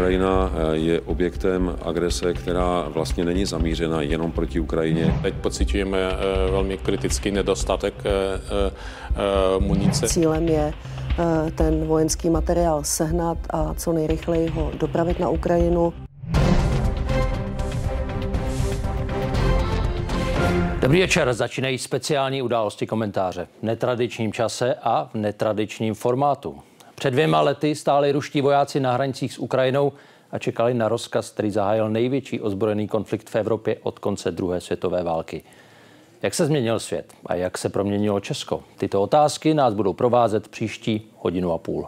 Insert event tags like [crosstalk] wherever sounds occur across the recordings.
Ukrajina je objektem agrese, která vlastně není zamířena jenom proti Ukrajině. Teď pocitujeme velmi kritický nedostatek munice. Cílem je ten vojenský materiál sehnat a co nejrychleji ho dopravit na Ukrajinu. Dobrý večer, začínají speciální události komentáře v netradičním čase a v netradičním formátu. Před dvěma lety stáli ruští vojáci na hranicích s Ukrajinou a čekali na rozkaz, který zahájil největší ozbrojený konflikt v Evropě od konce druhé světové války. Jak se změnil svět a jak se proměnilo Česko? Tyto otázky nás budou provázet příští hodinu a půl.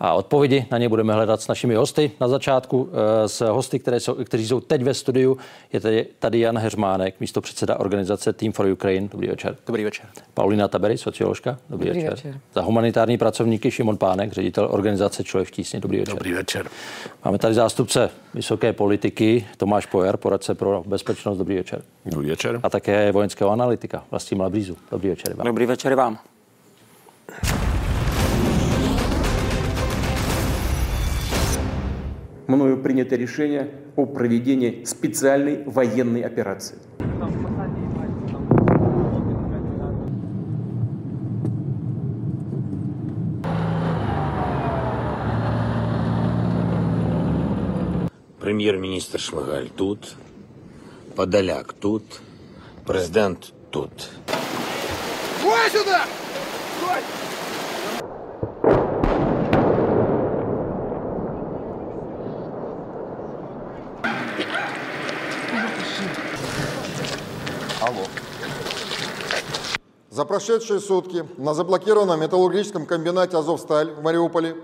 A odpovědi na ně budeme hledat s našimi hosty. Na začátku eh, s hosty, které jsou, kteří jsou teď ve studiu, je tady, tady Jan Heřmánek, místo předseda organizace Team for Ukraine. Dobrý večer. Dobrý večer. Paulina Tabery, socioložka. Dobrý, Dobrý večer. večer. Za humanitární pracovníky Šimon Pánek, ředitel organizace Člověk v tísni. Dobrý večer. Dobrý večer. Máme tady zástupce vysoké politiky Tomáš Pojar, poradce pro bezpečnost. Dobrý večer. Dobrý večer. A také vojenského analytika Vlastimila Malabřízu. Dobrý večer vám. Dobrý večer vám. мною принято решение о проведении специальной военной операции. Прем'єр-міністр Шмигаль тут, Подоляк тут, президент тут. За прошедшие сутки на заблокированном металлургическом комбинате «Азовсталь» в Мариуполе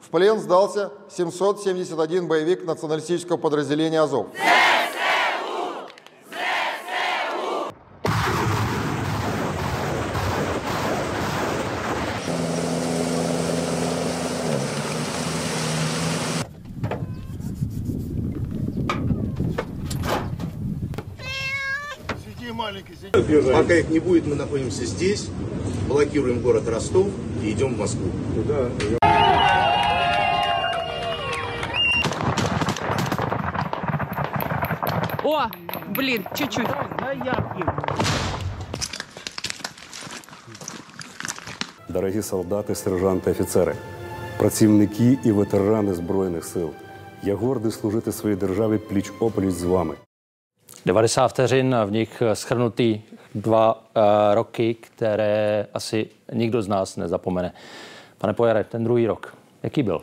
в плен сдался 771 боевик националистического подразделения «Азов». Пока их не будет, мы находимся здесь, блокируем город Ростов и идем в Москву. О, блин, чуть-чуть. Дорогі солдати, сержанти, офіцери, працівники і ветерани Збройних сил. Я гордий служити своїй державі пліч-опліч з вами. 90 vteřin, v nich schrnutý dva uh, roky, které asi nikdo z nás nezapomene. Pane Pojare, ten druhý rok, jaký byl?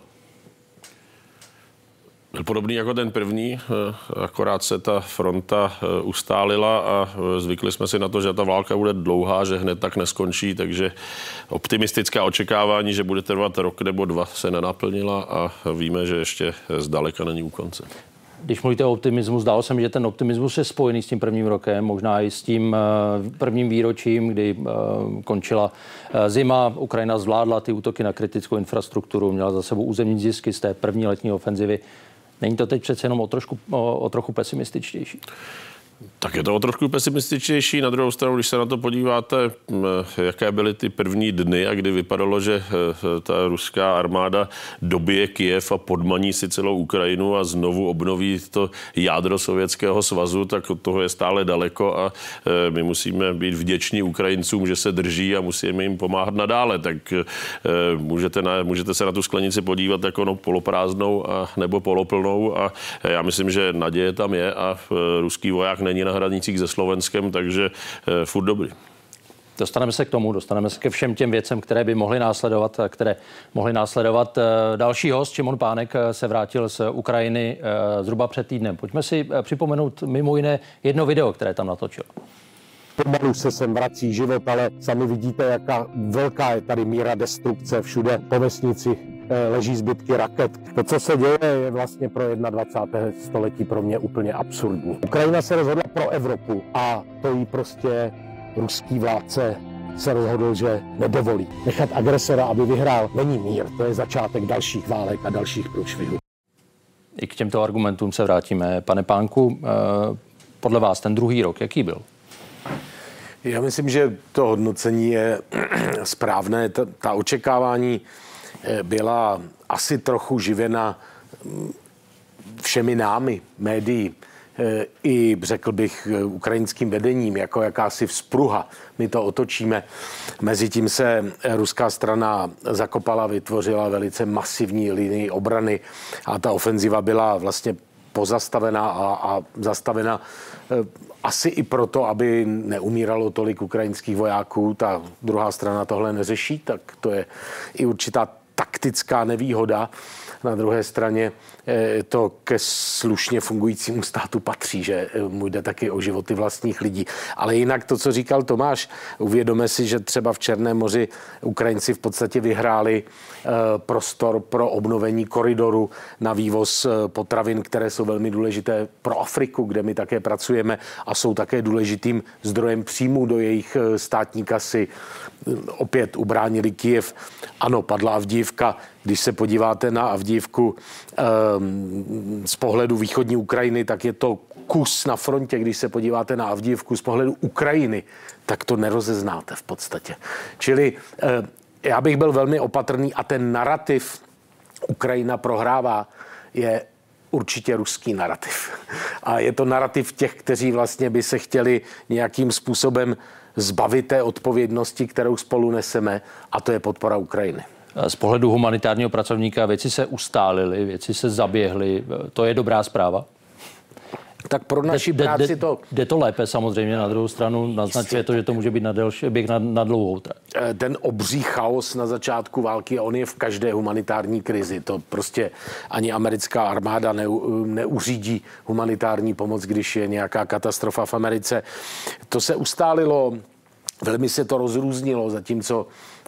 Byl podobný jako ten první, eh, akorát se ta fronta eh, ustálila a zvykli jsme si na to, že ta válka bude dlouhá, že hned tak neskončí, takže optimistická očekávání, že bude trvat rok nebo dva, se nenaplnila a víme, že ještě zdaleka není u konce. Když mluvíte o optimismu, zdálo se mi, že ten optimismus je spojený s tím prvním rokem, možná i s tím prvním výročím, kdy končila zima. Ukrajina zvládla ty útoky na kritickou infrastrukturu, měla za sebou územní zisky z té první letní ofenzivy. Není to teď přece jenom o, trošku, o, o trochu pesimističtější? Tak je to o trošku pesimističtější. Na druhou stranu, když se na to podíváte, jaké byly ty první dny a kdy vypadalo, že ta ruská armáda dobije Kiev a podmaní si celou Ukrajinu a znovu obnoví to jádro Sovětského svazu, tak od toho je stále daleko a my musíme být vděční Ukrajincům, že se drží a musíme jim pomáhat nadále. Tak můžete, na, můžete se na tu sklenici podívat jako no, poloprázdnou a, nebo poloplnou a já myslím, že naděje tam je a ruský voják není na hranicích se Slovenskem, takže e, furt dobrý. Dostaneme se k tomu, dostaneme se ke všem těm věcem, které by mohly následovat, které mohly následovat. Další host, Šimon Pánek, se vrátil z Ukrajiny zhruba před týdnem. Pojďme si připomenout mimo jiné jedno video, které tam natočil. Pomalu se sem vrací život, ale sami vidíte, jaká velká je tady míra destrukce všude po vesnici leží zbytky raket. To, co se děje, je vlastně pro 21. století pro mě úplně absurdní. Ukrajina se rozhodla pro Evropu a to jí prostě ruský vládce se rozhodl, že nedovolí. Nechat agresora, aby vyhrál, není mír. To je začátek dalších válek a dalších průšvihů. I k těmto argumentům se vrátíme. Pane Pánku, podle vás ten druhý rok, jaký byl? Já myslím, že to hodnocení je [clears throat] správné. Ta, ta očekávání byla asi trochu živena všemi námi, médií, eh, i řekl bych ukrajinským vedením, jako jakási vzpruha. My to otočíme. Mezitím se ruská strana zakopala, vytvořila velice masivní linii obrany a ta ofenziva byla vlastně pozastavena a, a zastavena asi i proto, aby neumíralo tolik ukrajinských vojáků. Ta druhá strana tohle neřeší, tak to je i určitá taktická nevýhoda. Na druhé straně eh, to ke slušně fungujícímu státu patří, že eh, mu jde taky o životy vlastních lidí. Ale jinak to, co říkal Tomáš, uvědome si, že třeba v Černém moři Ukrajinci v podstatě vyhráli prostor pro obnovení koridoru na vývoz potravin, které jsou velmi důležité pro Afriku, kde my také pracujeme a jsou také důležitým zdrojem příjmu do jejich státní kasy. Opět ubránili Kijev. Ano, padla Avdívka, když se podíváte na Avdívku um, z pohledu východní Ukrajiny, tak je to kus na frontě. Když se podíváte na Avdívku z pohledu Ukrajiny, tak to nerozeznáte v podstatě. Čili já bych byl velmi opatrný a ten narrativ Ukrajina prohrává je určitě ruský narrativ. A je to narrativ těch, kteří vlastně by se chtěli nějakým způsobem zbavit té odpovědnosti, kterou spolu neseme, a to je podpora Ukrajiny. Z pohledu humanitárního pracovníka věci se ustálily, věci se zaběhly. To je dobrá zpráva? Tak pro naši de, práci to... Jde to lépe samozřejmě, na druhou stranu naznačuje to, že to může být na delší běh na, na dlouhou trať. Eh, ten obří chaos na začátku války, on je v každé humanitární krizi. To prostě ani americká armáda ne, neuřídí humanitární pomoc, když je nějaká katastrofa v Americe. To se ustálilo, velmi se to rozrůznilo, zatímco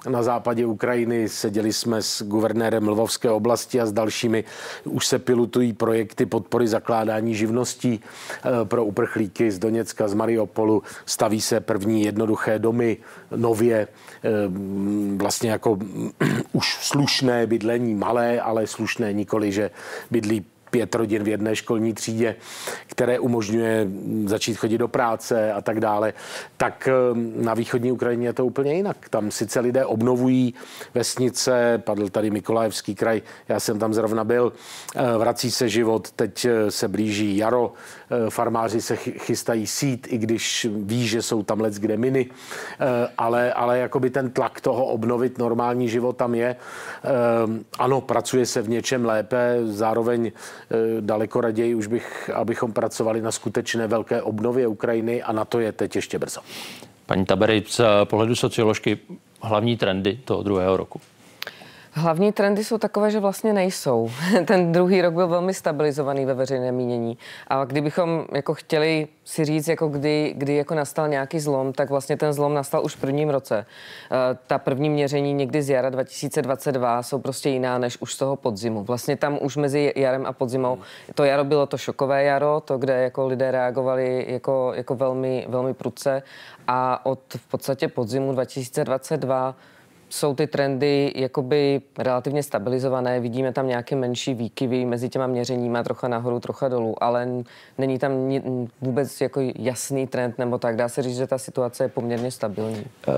na západě Ukrajiny. Seděli jsme s guvernérem Lvovské oblasti a s dalšími. Už se pilotují projekty podpory zakládání živností eh, pro uprchlíky z Doněcka, z Mariupolu. Staví se první jednoduché domy, nově, eh, vlastně jako [clears throat] už slušné bydlení, malé, ale slušné, nikoli, že bydlí pět rodin v jedné školní třídě, které umožňuje začít chodit do práce a tak dále, tak ehm, na východní Ukrajině je to úplně jinak. Tam sice lidé obnovují vesnice, padl tady Mikolajevský kraj, já jsem tam zrovna byl, eh, vrací se život, teď eh, se blíží jaro, eh, farmáři se chystají sít, i když ví, že jsou tam let kde miny, ale, ale jakoby ten tlak toho obnovit normální život tam je. Ehm, ano, pracuje se v něčem lépe, zároveň daleko raději už bych, abychom pracovali na skutečné velké obnově Ukrajiny a na to je teď ještě brzo. Paní Tabery, z pohledu socioložky hlavní trendy toho druhého roku. Hlavní trendy jsou takové, že vlastně nejsou. [laughs] Ten druhý rok byl velmi stabilizovaný ve veřejném mínění. A kdybychom jako chtěli si říct, jako kdy, kdy jako nastal nějaký zlom, tak vlastně ten zlom nastal už v prvním roce. Eh, ta první měření někdy z jara 2022 jsou prostě jiná než už z toho podzimu. Vlastně tam už mezi jarem a podzimou, to jaro bylo to šokové jaro, to, kde jako lidé reagovali jako, jako velmi, velmi prudce a od v podstatě podzimu 2022 jsou ty trendy jakoby relativně stabilizované, vidíme tam nějaké menší výkyvy mezi těma měřeníma, trocha nahoru, trocha dolů, ale není tam vůbec jako jasný trend nebo tak. Dá se říct, že ta situace je poměrně stabilní. Uh...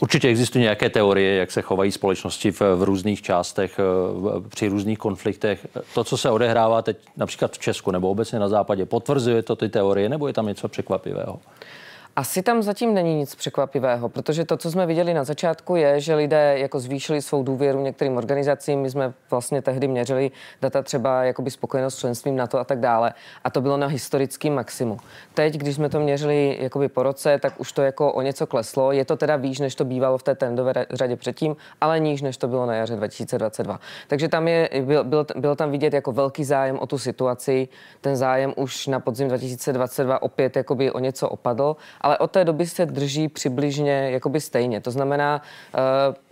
Určitě existují nějaké teorie, jak se chovají společnosti v, v různých částech, v, při různých konfliktech. To, co se odehrává teď například v Česku nebo obecně na západě, potvrzuje to ty teorie nebo je tam něco překvapivého? Asi tam zatím není nic překvapivého, protože to, co jsme viděli na začátku, je, že lidé jako zvýšili svou důvěru některým organizacím. My jsme vlastně tehdy měřili data třeba jakoby spokojenost s členstvím na to a tak dále. A to bylo na historický maximum. Teď, když jsme to měřili jakoby po roce, tak už to jako o něco kleslo. Je to teda výš, než to bývalo v té trendové řadě předtím, ale níž, než to bylo na jaře 2022. Takže tam je, byl, byl, byl tam vidět jako velký zájem o tu situaci. Ten zájem už na podzim 2022 opět jakoby o něco opadl ale od té doby se drží přibližně jakoby stejně. To znamená, eh,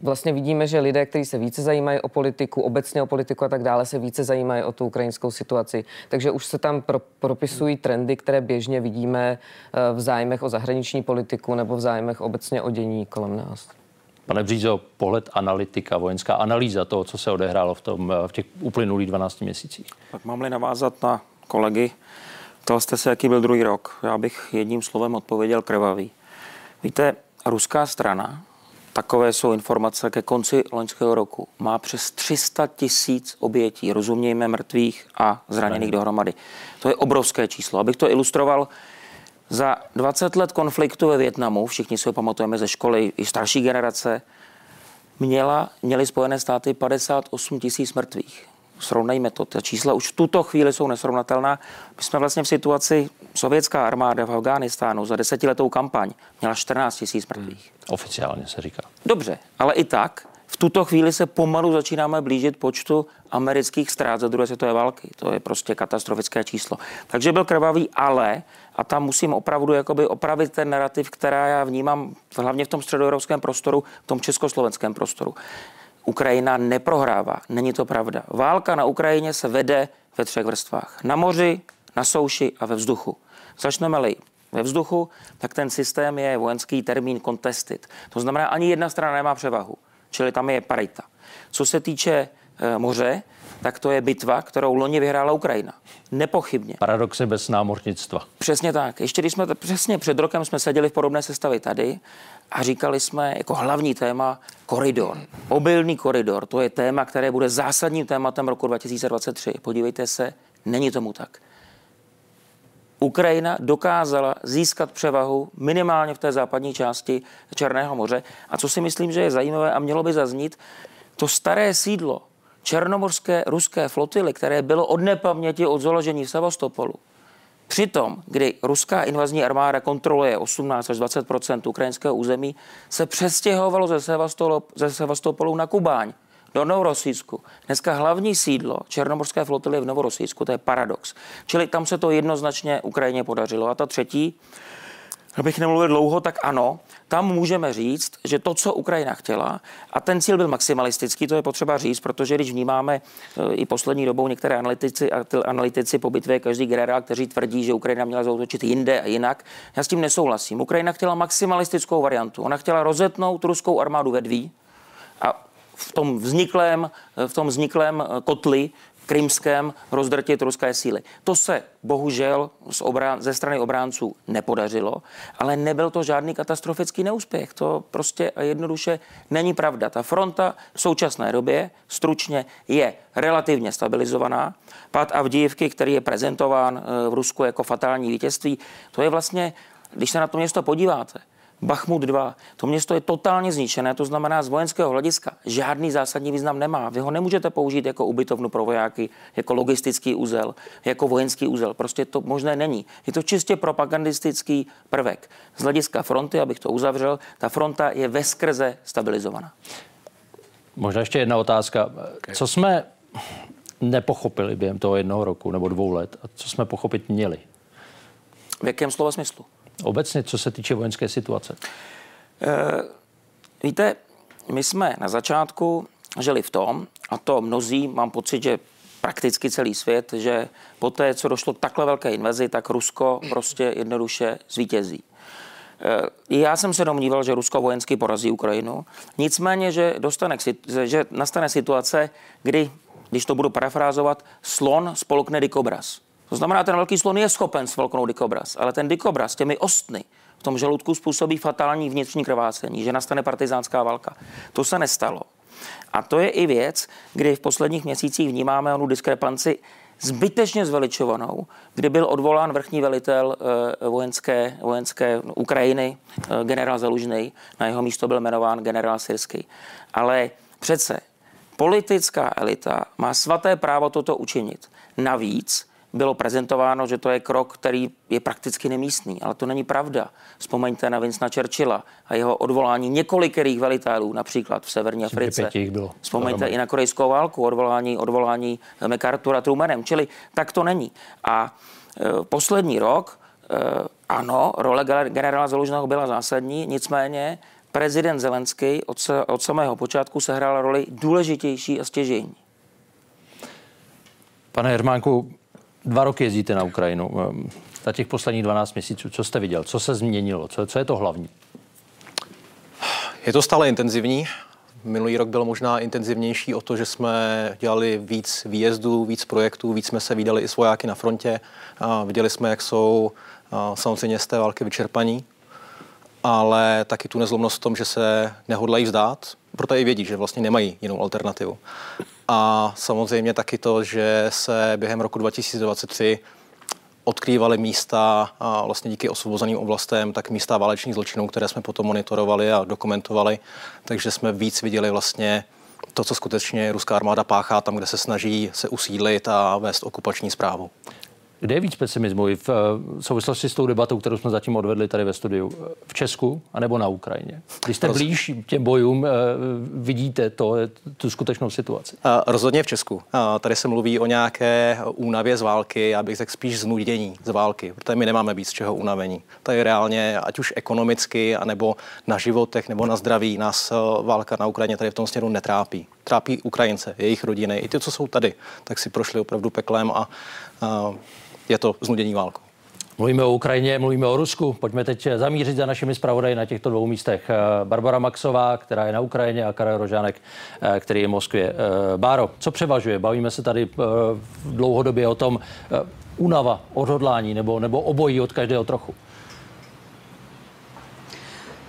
vlastně vidíme, že lidé, kteří se více zajímají o politiku, obecně o politiku a tak dále, se více zajímají o tu ukrajinskou situaci. Takže už se tam pro, propisují trendy, které běžně vidíme eh, v zájmech o zahraniční politiku nebo v zájmech obecně o dění kolem nás. Pane Břízo, pohled analytika, vojenská analýza toho, co se odehrálo v, tom, v těch uplynulých 12 měsících. Tak mám-li navázat na kolegy, Ptal jste se, jaký byl druhý rok. Já bych jedním slovem odpověděl krvavý. Víte, ruská strana takové jsou informace ke konci loňského roku, má přes 300 tisíc obětí, rozumějme mrtvých a zraněných dohromady. To je obrovské číslo. Abych to ilustroval, za 20 let konfliktu ve Větnamu, všichni si ho pamatujeme ze školy, i starší generace, měla, měly Spojené státy 58 tisíc mrtvých. Srovnejme to. Ta čísla už v tuto chvíli jsou nesrovnatelná. My jsme vlastně v situaci, sovětská armáda v Afghánistánu za desetiletou kampaň měla 14 tisíc mrtvých. Hmm. Oficiálně se říká. Dobře, ale i tak v tuto chvíli se pomalu začínáme blížit počtu amerických ztrát za druhé světové války. To je prostě katastrofické číslo. Takže byl krvavý, ale, a tam musím opravdu jakoby opravit ten narrativ, která já vnímám hlavně v tom středoevropském prostoru, v tom československém prostoru. Ukrajina neprohrává, není to pravda. Válka na Ukrajině se vede ve třech vrstvách. Na moři, na souši a ve vzduchu. Začneme-li ve vzduchu, tak ten systém je vojenský termín contested. To znamená, ani jedna strana nemá převahu, čili tam je parita. Co se týče e, moře, tak to je bitva, kterou loni vyhrála Ukrajina. Nepochybně. Paradoxy bez námořnictva. Přesně tak. Ještě když jsme to, přesně před rokem jsme seděli v podobné sestavě tady a říkali jsme jako hlavní téma koridor. Obilný koridor, to je téma, které bude zásadním tématem roku 2023. Podívejte se, není tomu tak. Ukrajina dokázala získat převahu minimálně v té západní části Černého moře. A co si myslím, že je zajímavé a mělo by zaznít, to staré sídlo černomorské ruské flotily, které bylo od nepaměti od založení v Sevastopolu, Přitom, kdy ruská invazní armáda kontroluje 18 až 20% ukrajinského území, se přestěhovalo ze, Sevastopolu, ze Sevastopolu na Kubáň do Novorosísku. Dneska hlavní sídlo Černomorské flotily je v Novorosísku, to je paradox. Čili tam se to jednoznačně Ukrajině podařilo. A ta třetí, abych nemluvil dlouho, tak ano, tam můžeme říct, že to, co Ukrajina chtěla, a ten cíl byl maximalistický, to je potřeba říct, protože když vnímáme e, i poslední dobou některé analytici, analytici po bitvě, každý generál, kteří tvrdí, že Ukrajina měla zautočit jinde a jinak, já s tím nesouhlasím. Ukrajina chtěla maximalistickou variantu. Ona chtěla rozetnout ruskou armádu ve dví a v tom vzniklém, v tom vzniklém e, kotli krymském rozdrtit ruské síly. To se bohužel z obrán, ze strany obránců nepodařilo, ale nebyl to žádný katastrofický neúspěch. To prostě a jednoduše není pravda. Ta fronta v současné době stručně je relativně stabilizovaná. Pad Avdijivky, který je prezentován eh, v Rusku jako fatální vítězství, to je vlastně, když se na to město podíváte, Bachmut 2. To město je totálně zničené, to znamená z vojenského hlediska žádný zásadní význam nemá. Vy ho nemůžete použít jako ubytovnu pro vojáky, jako logistický úzel, jako vojenský úzel. Prostě to možné není. Je to čistě propagandistický prvek. Z hlediska fronty, abych to uzavřel, ta fronta je ve skrze stabilizovaná. Možná ještě jedna otázka. Co jsme nepochopili během toho jednoho roku nebo dvou let a co jsme pochopit měli? V jakém slova smyslu? Obecně, co se týče vojenské situace? E, víte, my jsme na začátku žili v tom, a to mnozí, mám pocit, že prakticky celý svět, že po té, co došlo k takhle velké invazi, tak Rusko prostě jednoduše zvítězí. Eh, já jsem se domníval, že Rusko vojensky porazí Ukrajinu. Nicméně, že, dostane, že nastane situace, kdy, když to budu parafrázovat, slon spolkne dikobraz. To znamená, ten velký slon je schopen svolknout dikobraz, ale ten dikobraz těmi ostny v tom žaludku způsobí fatální vnitřní krvácení, že nastane partizánská válka. To se nestalo. A to je i věc, kdy v posledních měsících vnímáme onu diskrepanci zbytečně zveličovanou, kdy byl odvolán vrchní velitel e, vojenské, vojenské Ukrajiny, e, generál Zalužný, na jeho místo byl jmenován generál Syrský. Ale přece politická elita má svaté právo toto učinit. Navíc bylo prezentováno, že to je krok, který je prakticky nemístný, ale to není pravda. Vzpomeňte na Vincenta Churchilla a jeho odvolání několikerých velitelů, například v severní Africe. Bylo. Vzpomeňte i na korejskou válku, odvolání, odvolání MacArthura Trumanem, čili tak to není. A e, poslední rok, e, ano, role generála Zalužného byla zásadní, nicméně prezident Zelenský od, od samého počátku sehrál roli důležitější a stěžení. Pane Hermánku, Dva roky jezdíte na Ukrajinu. Ehm, za těch posledních 12 měsíců, co jste viděl? Co se změnilo? Co, co je to hlavní? Je to stále intenzivní. Minulý rok byl možná intenzivnější o to, že jsme dělali víc výjezdů, víc projektů, víc jsme se vydali i s vojáky na frontě. A viděli jsme, jak jsou samozřejmě z té války vyčerpaní. ale taky tu nezlomnost v tom, že se nehodlají vzdát, proto i vědí, že vlastně nemají jinou alternativu. A samozřejmě taky to, že se během roku 2023 odkrývali místa a vlastně díky osvobozeným oblastem, tak místa válečných zločinů, které jsme potom monitorovali a dokumentovali. Takže jsme víc viděli vlastně to, co skutečně ruská armáda páchá tam, kde se snaží se usídlit a vést okupační zprávu. Kde je víc pesimismu v souvislosti s tou debatou, kterou jsme zatím odvedli tady ve studiu? V Česku anebo na Ukrajině? Když jste blíž těm bojům, eh, vidíte to, tu skutečnou situaci? Rozhodně v Česku. Tady se mluví o nějaké únavě z války, já bych řekl spíš znudění z války, protože my nemáme být z čeho unavení. Tady reálně, ať už ekonomicky, anebo na životech, nebo na zdraví, nás eh, válka na Ukrajině tady v tom směru netrápí. Trápí Ukrajince, jejich rodiny, i ty, co jsou tady, tak si prošli opravdu peklem a, a je to znudění válkou. Mluvíme o Ukrajině, mluvíme o Rusku. Pojďme teď zamířit za našimi zpravodaji na těchto dvou místech. Barbara Maxová, která je na Ukrajině, a Karel Rožánek, který je v Moskvě. Báro, co převažuje? Bavíme se tady dlouhodobě o tom únava, odhodlání nebo, nebo obojí od každého trochu.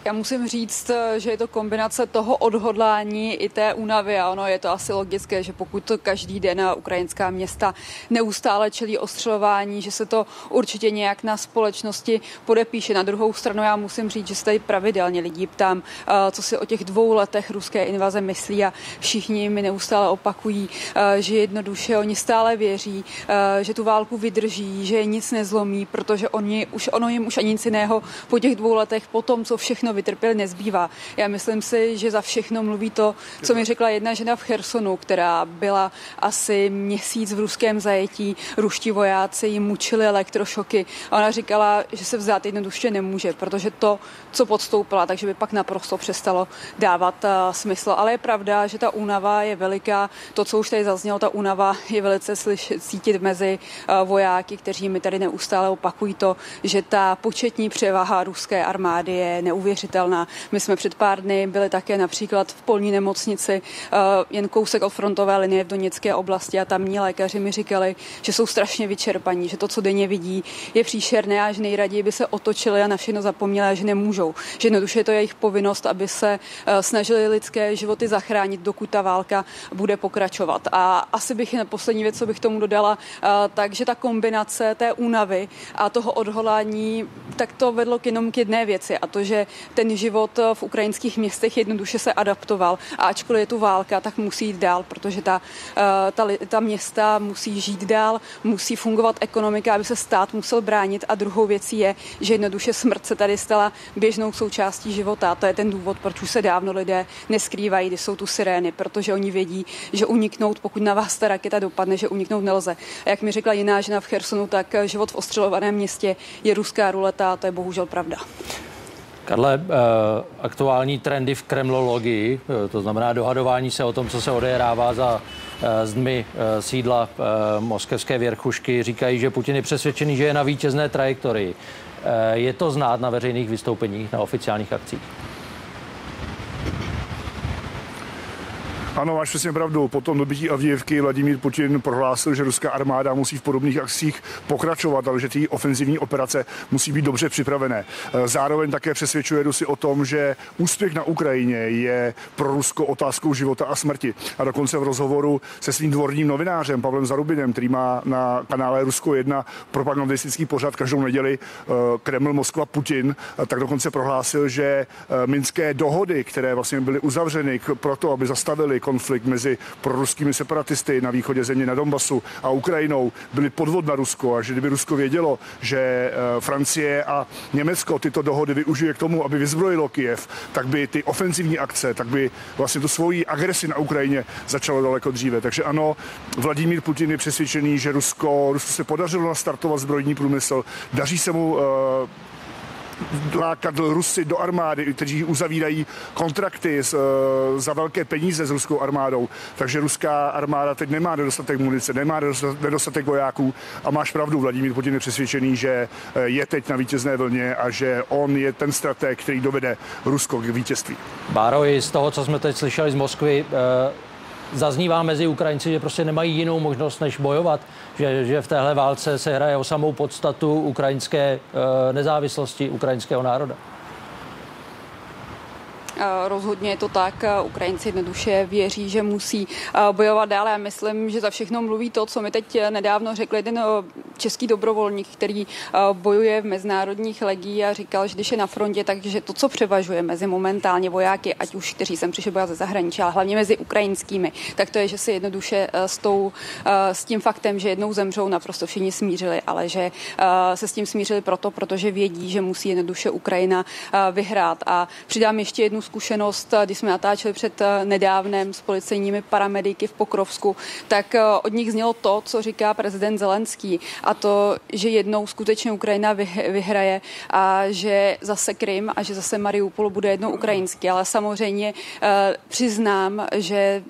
Já musím říct, že je to kombinace toho odhodlání i té únavy a ono je to asi logické, že pokud to každý den ukrajinská města neustále čelí ostřelování, že se to určitě nějak na společnosti podepíše. Na druhou stranu já musím říct, že se tady pravidelně lidí ptám, eh, co si o těch dvou letech ruské invaze myslí a všichni mi neustále opakují, eh, že jednoduše oni stále věří, eh, že tu válku vydrží, že nic nezlomí, protože oni už, ono jim už ani nic jiného po těch dvou letech, po tom, co všechno všechno vytrpěl, nezbývá. Já myslím si, že za všechno mluví to, co mi řekla jedna žena v Chersonu, která byla asi měsíc v ruském zajetí. Ruští vojáci jim mučili elektrošoky a ona říkala, že se vzdát jednoduše nemůže, protože to, co podstoupila, takže by pak naprosto přestalo dávat uh, smysl. Ale je pravda, že ta únava je veliká. To, co už tady zaznělo, ta únava je velice slyšet, cítit mezi uh, vojáky, kteří mi tady neustále opakují to, že ta početní převaha ruské armády je neuvěřitelná neuvěřitelná. My jsme před pár dny byli také například v polní nemocnici, eh, jen kousek od frontové linie v Doněcké oblasti a tamní lékaři mi říkali, že jsou strašně vyčerpaní, že to, co denně vidí, je příšerné a že nejraději by se otočili a na všechno zapomněli a že nemůžou. Že jednoduše je to jejich povinnost, aby se eh, snažili lidské životy zachránit, dokud ta válka bude pokračovat. A asi bych na poslední věc, co bych tomu dodala, eh, takže ta kombinace té únavy a toho odhodlání, tak to vedlo k jenom k jedné věci a to, že ten život v ukrajinských městech jednoduše se adaptoval. A ačkoliv je tu válka, tak musí jít dál, protože ta, eh, ta, ta města musí žít dál, musí fungovat ekonomika, aby se stát musel bránit. A druhou věcí je, že jednoduše smrt se tady stala běžnou součástí života. A to je ten důvod, proč už se dávno lidé neskrývají, když jsou tu sirény, protože oni vědí, že uniknout, pokud na vás ta raketa dopadne, že uniknout nelze. A jak mi řekla jiná žena v Chersonu, tak život v ostřelovaném městě je ruská ruleta a to je bohužel pravda. Karle, eh, aktuální trendy v kremlologii, eh, to znamená dohadování se o tom, co se odehrává za eh, zdmi sídla moskevské věrchušky, říkají, že Putin je přesvědčený, že je na vítězné trajektorii. Je to znát na veřejných vystoupeních, na oficiálních akcích? Ano, máš přesně pravdu. Po tom dobytí Avdijevky Vladimír Putin prohlásil, že ruská armáda musí v podobných akcích pokračovat, ale že ty ofenzivní operace musí být dobře připravené. Zároveň také přesvědčuje Rusy o tom, že úspěch na Ukrajině je pro Rusko otázkou života a smrti. A dokonce v rozhovoru se svým dvorním novinářem Pavlem Zarubinem, který má na kanále Rusko 1 propagandistický pořad každou neděli eh, Kreml, Moskva, Putin, tak dokonce prohlásil, že eh, minské dohody, které vlastně byly uzavřeny proto, aby zastavili konflikt mezi proruskými separatisty na východě země na Donbasu a Ukrajinou byly podvod na Rusko a že kdyby Rusko vědělo, že eh, Francie a Německo tyto dohody využije k tomu, aby vyzbrojilo Kiev, tak by ty ofenzivní akce, tak by vlastně tu svoji agresi na Ukrajině začalo daleko dříve. Takže ano, Vladimír Putin je přesvědčený, že Rusko, Rusko se podařilo nastartovat zbrojní průmysl, daří se mu uh, lákat Rusy do armády, kteří uzavírají kontrakty s, eh, za velké peníze s ruskou armádou. Takže ruská armáda teď nemá nedostatek munice, nemá nedostatek vojáků a máš pravdu, Vladimír Putin je přesvědčený, že eh, je teď na vítězné vlně a že on je ten strateg, který dovede Rusko k vítězství. Báro, i z toho, co jsme teď slyšeli z Moskvy, eh zaznívá mezi Ukrajinci, že prostě nemají jinou možnost, než bojovat, že, že v téhle válce se hraje o samou podstatu ukrajinské e, nezávislosti ukrajinského národa. Rozhodně je to tak. Ukrajinci jednoduše věří, že musí bojovat dále. Já myslím, že za všechno mluví to, co mi teď nedávno řekl jeden český dobrovolník, který bojuje v mezinárodních legí a říkal, že když je na frontě, takže to, co převažuje mezi momentálně vojáky, ať už kteří sem přišli bojovat ze zahraničí, ale hlavně mezi ukrajinskými, tak to je, že se jednoduše s, tou, s tím faktem, že jednou zemřou, naprosto všichni smířili, ale že se s tím smířili proto, protože vědí, že musí jednoduše Ukrajina vyhrát. A přidám ještě jednu zkušenost, když jsme natáčeli před nedávnem s policejními paramediky v Pokrovsku, tak od nich znělo to, co říká prezident Zelenský a to, že jednou skutečně Ukrajina vyhraje a že zase Krym a že zase Mariupol bude jednou ukrajinský. Ale samozřejmě přiznám, že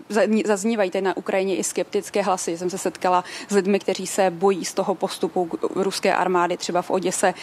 zaznívají tady na Ukrajině i skeptické hlasy. Jsem se setkala s lidmi, kteří se bojí z toho postupu ruské armády. Třeba v Oděse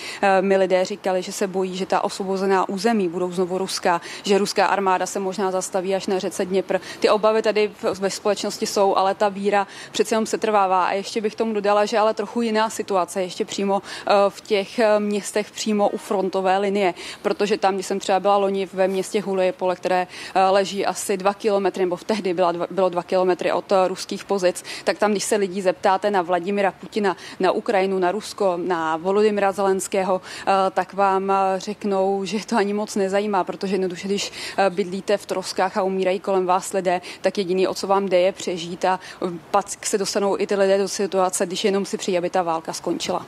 mi lidé říkali, že se bojí, že ta osvobozená území budou znovu ruská, že ruská armáda se možná zastaví až na řece Dněpr. Ty obavy tady ve společnosti jsou, ale ta víra přece jenom se trvává. A ještě bych tomu dodala, že ale trochu jiná situace, ještě přímo v těch městech přímo u frontové linie, protože tam, když jsem třeba byla loni ve městě Hulijepole, které leží asi dva kilometry, nebo v tehdy byla dva, bylo dva kilometry od ruských pozic, tak tam, když se lidí zeptáte na Vladimira Putina, na Ukrajinu, na Rusko, na Volodymyra Zelenského, tak vám řeknou, že to ani moc nezajímá, protože jednoduše, když bydlíte v troskách a umírají kolem vás lidé, tak jediný, o co vám jde, je přežít a pak se dostanou i ty lidé do situace, když jenom si přijí, aby ta válka skončila.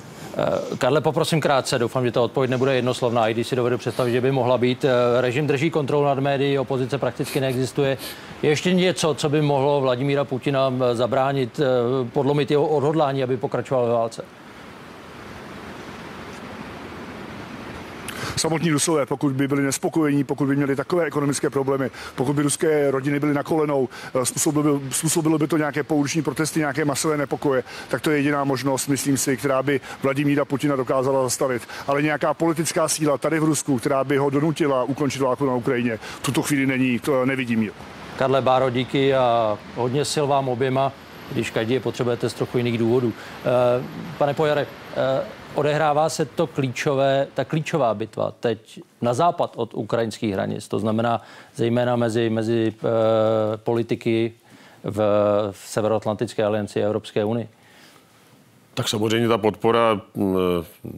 Karle, poprosím krátce, doufám, že ta odpověď nebude jednoslovná, i když si dovedu představit, že by mohla být. Režim drží kontrolu nad médií, opozice prakticky neexistuje. Je ještě něco, co by mohlo Vladimíra Putina zabránit, podlomit jeho odhodlání, aby pokračoval ve válce? Samotní Rusové, pokud by byli nespokojení, pokud by měli takové ekonomické problémy, pokud by ruské rodiny byly na kolenou, způsobilo by, způsobilo by to nějaké pouliční protesty, nějaké masové nepokoje, tak to je jediná možnost, myslím si, která by Vladimíra Putina dokázala zastavit. Ale nějaká politická síla tady v Rusku, která by ho donutila ukončit válku na Ukrajině, v tuto chvíli není, to nevidím. Karle Báro, díky a hodně sil vám oběma, když každý je potřebujete z trochu jiných důvodů. Pane Pojare, odehrává se to klíčové, ta klíčová bitva teď na západ od ukrajinských hranic, to znamená zejména mezi, mezi e, politiky v, v Severoatlantické alianci a Evropské unii. Tak samozřejmě ta podpora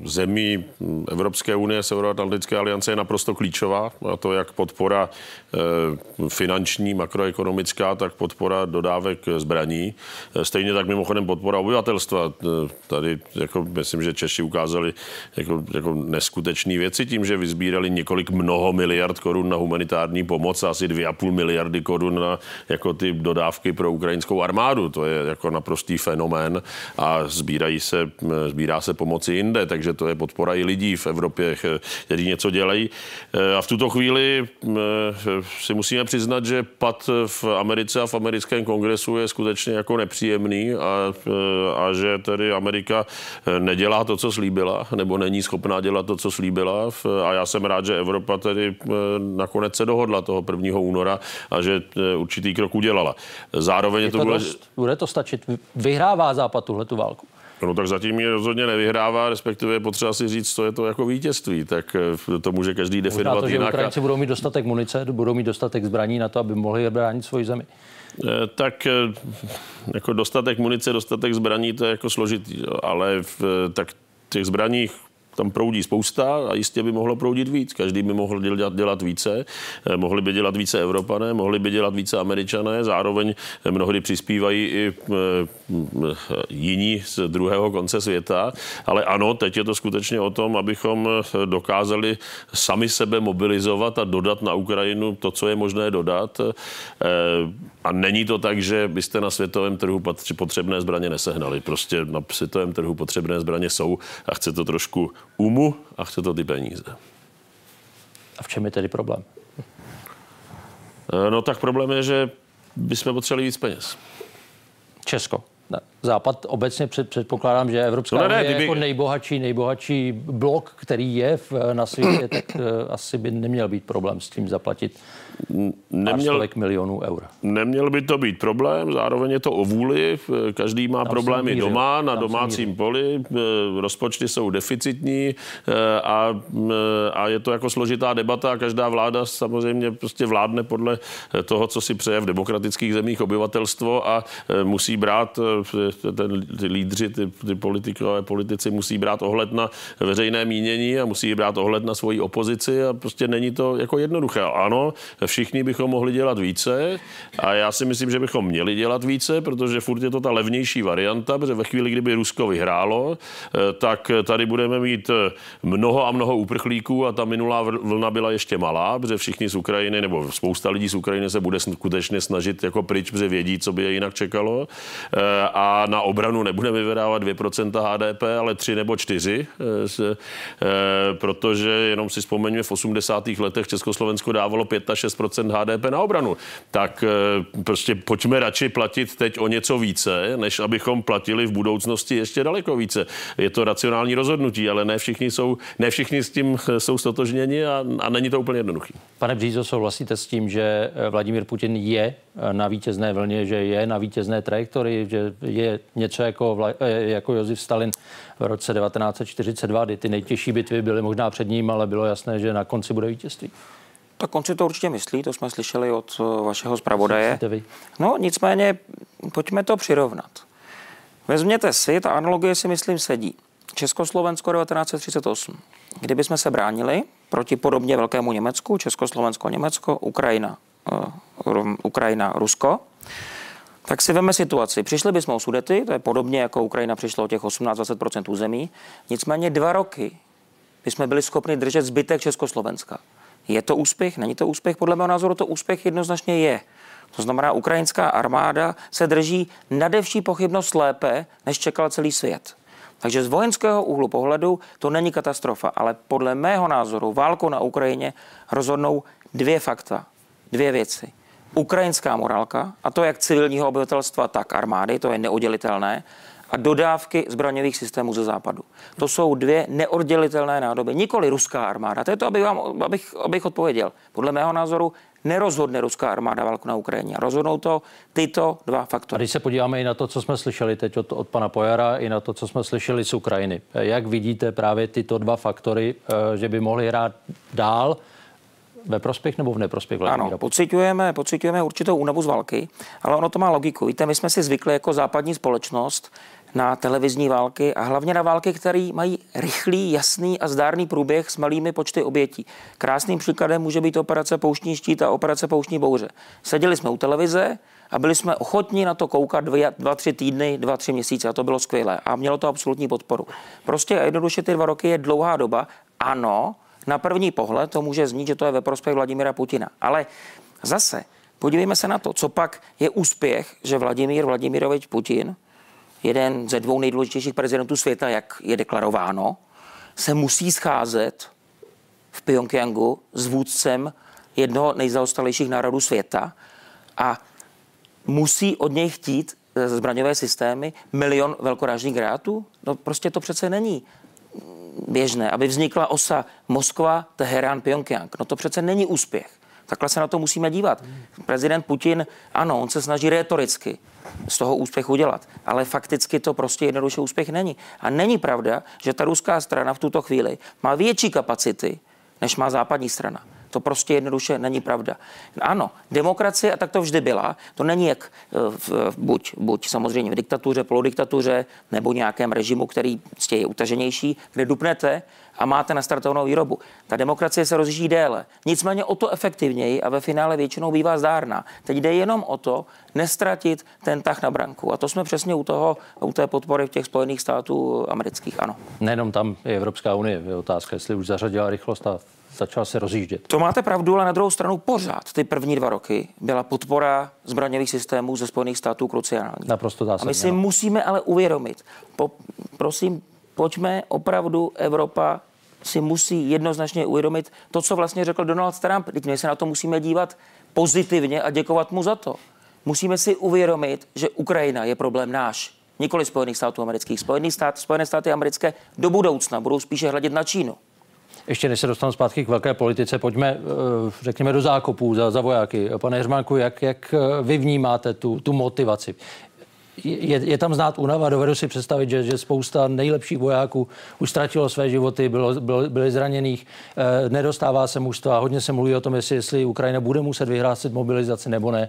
zemí Evropské unie, Severoatlantické aliance je naprosto klíčová. A to jak podpora finanční, makroekonomická, tak podpora dodávek zbraní. Stejně tak mimochodem podpora obyvatelstva. Tady jako, myslím, že Češi ukázali jako, jako neskutečné věci tím, že vyzbírali několik mnoho miliard korun na humanitární pomoc a asi 2,5 miliardy korun na jako ty dodávky pro ukrajinskou armádu. To je jako naprostý fenomén a sbírají se, sbírá se pomoci jinde, takže to je podpora i lidí v Evropě, kteří něco dělají. A v tuto chvíli si musíme přiznat, že pad v Americe a v americkém kongresu je skutečně jako nepříjemný a, a že tedy Amerika nedělá to, co slíbila, nebo není schopná dělat to, co slíbila. A já jsem rád, že Evropa tedy nakonec se dohodla toho 1. února a že určitý krok udělala. Zároveň je to, to důležité. Bude to stačit? Vyhrává Západ tuhle tu válku? No tak zatím je rozhodně nevyhrává, respektive je potřeba si říct, co je to jako vítězství. Tak to může každý definovat Možná to, jinak. Že Ukrajinci budou mít dostatek munice, budou mít dostatek zbraní na to, aby mohli bránit svoji zemi. Tak jako dostatek munice, dostatek zbraní, to je jako složitý, ale v, tak těch zbraních tam proudí spousta a jistě by mohlo proudit víc. Každý by mohl dělat, dělat více. Mohli by dělat více Evropané, mohli by dělat více Američané, zároveň mnohdy přispívají i jiní z druhého konce světa. Ale ano, teď je to skutečně o tom, abychom dokázali sami sebe mobilizovat a dodat na Ukrajinu to, co je možné dodat. A není to tak, že byste na světovém trhu potřebné zbraně nesehnali. Prostě na světovém trhu potřebné zbraně jsou a chce to trošku umu a chce to ty peníze. A v čem je tedy problém? No tak problém je, že bychom potřebovali víc peněz. Česko. Ne. Západ obecně před, předpokládám, že Evropská no ne, ne, unie kdyby... jako nejbohatší, nejbohatší blok, který je v, na světě, tak uh, asi by neměl být problém s tím zaplatit neměl, milionů eur. Neměl by to být problém, zároveň je to o vůli. Každý má Tam problémy doma, na Tam domácím poli, rozpočty jsou deficitní a, a je to jako složitá debata a každá vláda samozřejmě prostě vládne podle toho, co si přeje v demokratických zemích obyvatelstvo a musí brát ten, ty lídři, ty, ty politikové politici musí brát ohled na veřejné mínění a musí brát ohled na svoji opozici a prostě není to jako jednoduché. Ano, všichni bychom mohli dělat více a já si myslím, že bychom měli dělat více, protože furt je to ta levnější varianta, protože ve chvíli, kdyby Rusko vyhrálo, eh, tak tady budeme mít eh, mnoho a mnoho uprchlíků a ta minulá vlna byla ještě malá, protože všichni z Ukrajiny nebo spousta lidí z Ukrajiny se bude skutečně snažit jako pryč, protože vědí, co by je jinak čekalo. Eh, a na obranu nebudeme vydávat 2% HDP, ale 3 nebo 4, protože jenom si vzpomeňme, v 80. letech Československo dávalo 5 a 6 HDP na obranu. Tak eh, prostě pojďme radši platit teď o něco více, než abychom platili v budoucnosti ještě daleko více. Je to racionální rozhodnutí, ale ne všichni, jsou, ne všichni s tím eh, jsou stotožněni a, a není to úplně jednoduchý. Pane Břízo, souhlasíte s tím, že eh, Vladimír Putin je na vítězné vlně, že je na vítězné trajektorii, že je něco jako, jako Josef Stalin v roce 1942, kdy ty nejtěžší bitvy byly možná před ním, ale bylo jasné, že na konci bude vítězství. Tak on si to určitě myslí, to jsme slyšeli od eh, vašeho zpravodaje. No nicméně, pojďme to přirovnat. Vezměte si, ta analogie si myslím sedí. Československo 1938. Kdyby jsme se bránili proti podobně velkému Německu, Československo, Německo, Ukrajina, uh, Ukrajina, Rusko, tak si veme situaci. Přišli bychom o Sudety, to je podobně jako Ukrajina přišla o těch 18-20% území. Nicméně dva roky bychom byli schopni držet zbytek Československa. Je to úspěch? Není to úspěch? Podle mého názoru to úspěch jednoznačně je. To znamená, ukrajinská armáda se drží nadevší pochybnost lépe, než čekal celý svět. Takže z vojenského úhlu pohledu to není katastrofa, ale podle mého názoru válku na Ukrajině rozhodnou dvě fakta, dvě věci. Ukrajinská morálka, a to jak civilního obyvatelstva, tak armády, to je neoddělitelné, a dodávky zbraňových systémů ze západu. To jsou dvě neoddělitelné nádoby. Nikoli ruská armáda. To je to, abych, vám, abych, abych odpověděl. Podle mého názoru nerozhodne ruská armáda válku na Ukrajině. Rozhodnou to tyto dva faktory. A když se podíváme i na to, co jsme slyšeli teď od, od pana Pojara, i na to, co jsme slyšeli z Ukrajiny. Jak vidíte právě tyto dva faktory, eh, že by mohly hrát dál ve prospěch nebo v neprospěch Vladimíra Ano, pocitujeme, pocitujeme určitou únavu z války, ale ono to má logiku. Víte, my jsme si zvykli jako západní společnost na televizní války a hlavně na války, které mají rychlý, jasný a zdárný průběh s malými počty obětí. Krásným příkladem může být operace Pouštní štít a operace Pouštní bouře. Seděli jsme u televize a byli jsme ochotní na to koukat dva, dva tři týdny, dva, tři měsíce a to bylo skvělé a mělo to absolutní podporu. Prostě a jednoduše ty dva roky je dlouhá doba. Ano, na první pohled to může znít, že to je ve prospěch Vladimira Putina. Ale zase, podívejme se na to, co pak je úspěch, že Vladimír Vladimirovič Putin, jeden ze dvou nejdůležitějších prezidentů světa, jak je deklarováno, se musí scházet v Pyongyangu s vůdcem jednoho nejzaostalejších národů světa a musí od něj chtít zbraňové systémy milion velkorážných grátů? No prostě to přece není běžné, aby vznikla osa Moskva, Teherán, Pyongyang. No to přece není úspěch. Takhle se na to musíme dívat. Prezident Putin, ano, on se snaží retoricky z toho úspěch udělat, ale fakticky to prostě jednoduše úspěch není. A není pravda, že ta ruská strana v tuto chvíli má větší kapacity, než má západní strana. To prostě jednoduše není pravda. Ano, demokracie, a tak to vždy byla, to není jak eh, v, buď, buď samozřejmě v diktatuře, polodiktatuře, nebo nějakém režimu, který prostě je utaženější, kde dupnete a máte nastartovanou výrobu. Ta demokracie se rozjíždí déle. Nicméně o to efektivněji a ve finále většinou bývá zdárná. Teď jde jenom o to nestratit ten tah na branku. A to jsme přesně u toho, u té podpory v těch Spojených států amerických, ano. Nejenom tam je Evropská unie, je otázka, jestli už zařadila rychlost a začal se rozjíždět. To máte pravdu, ale na druhou stranu pořád ty první dva roky byla podpora zbraňových systémů ze Spojených států kruciální. Naprosto zásadně. A my si no. musíme ale uvědomit, po, prosím, pojďme opravdu Evropa si musí jednoznačně uvědomit to, co vlastně řekl Donald Trump. Teď my se na to musíme dívat pozitivně a děkovat mu za to. Musíme si uvědomit, že Ukrajina je problém náš, nikoli Spojených států amerických. Spojený stát, Spojené státy americké do budoucna budou spíše hledět na Čínu Ještě než se dostanu zpátky k velké politice, pojďme, řekněme, do zákopů za, za vojáky. Pane Heřmánku, jak, jak vy vnímáte tu, tu motivaci? je, je tam znát únava. Dovedu si představit, že, že spousta nejlepších vojáků už ztratilo své životy, bylo, bylo, byli zraněných, e, nedostává se mužstva. Hodně se mluví o tom, jestli, jestli Ukrajina bude muset vyhlásit mobilizaci nebo ne. E,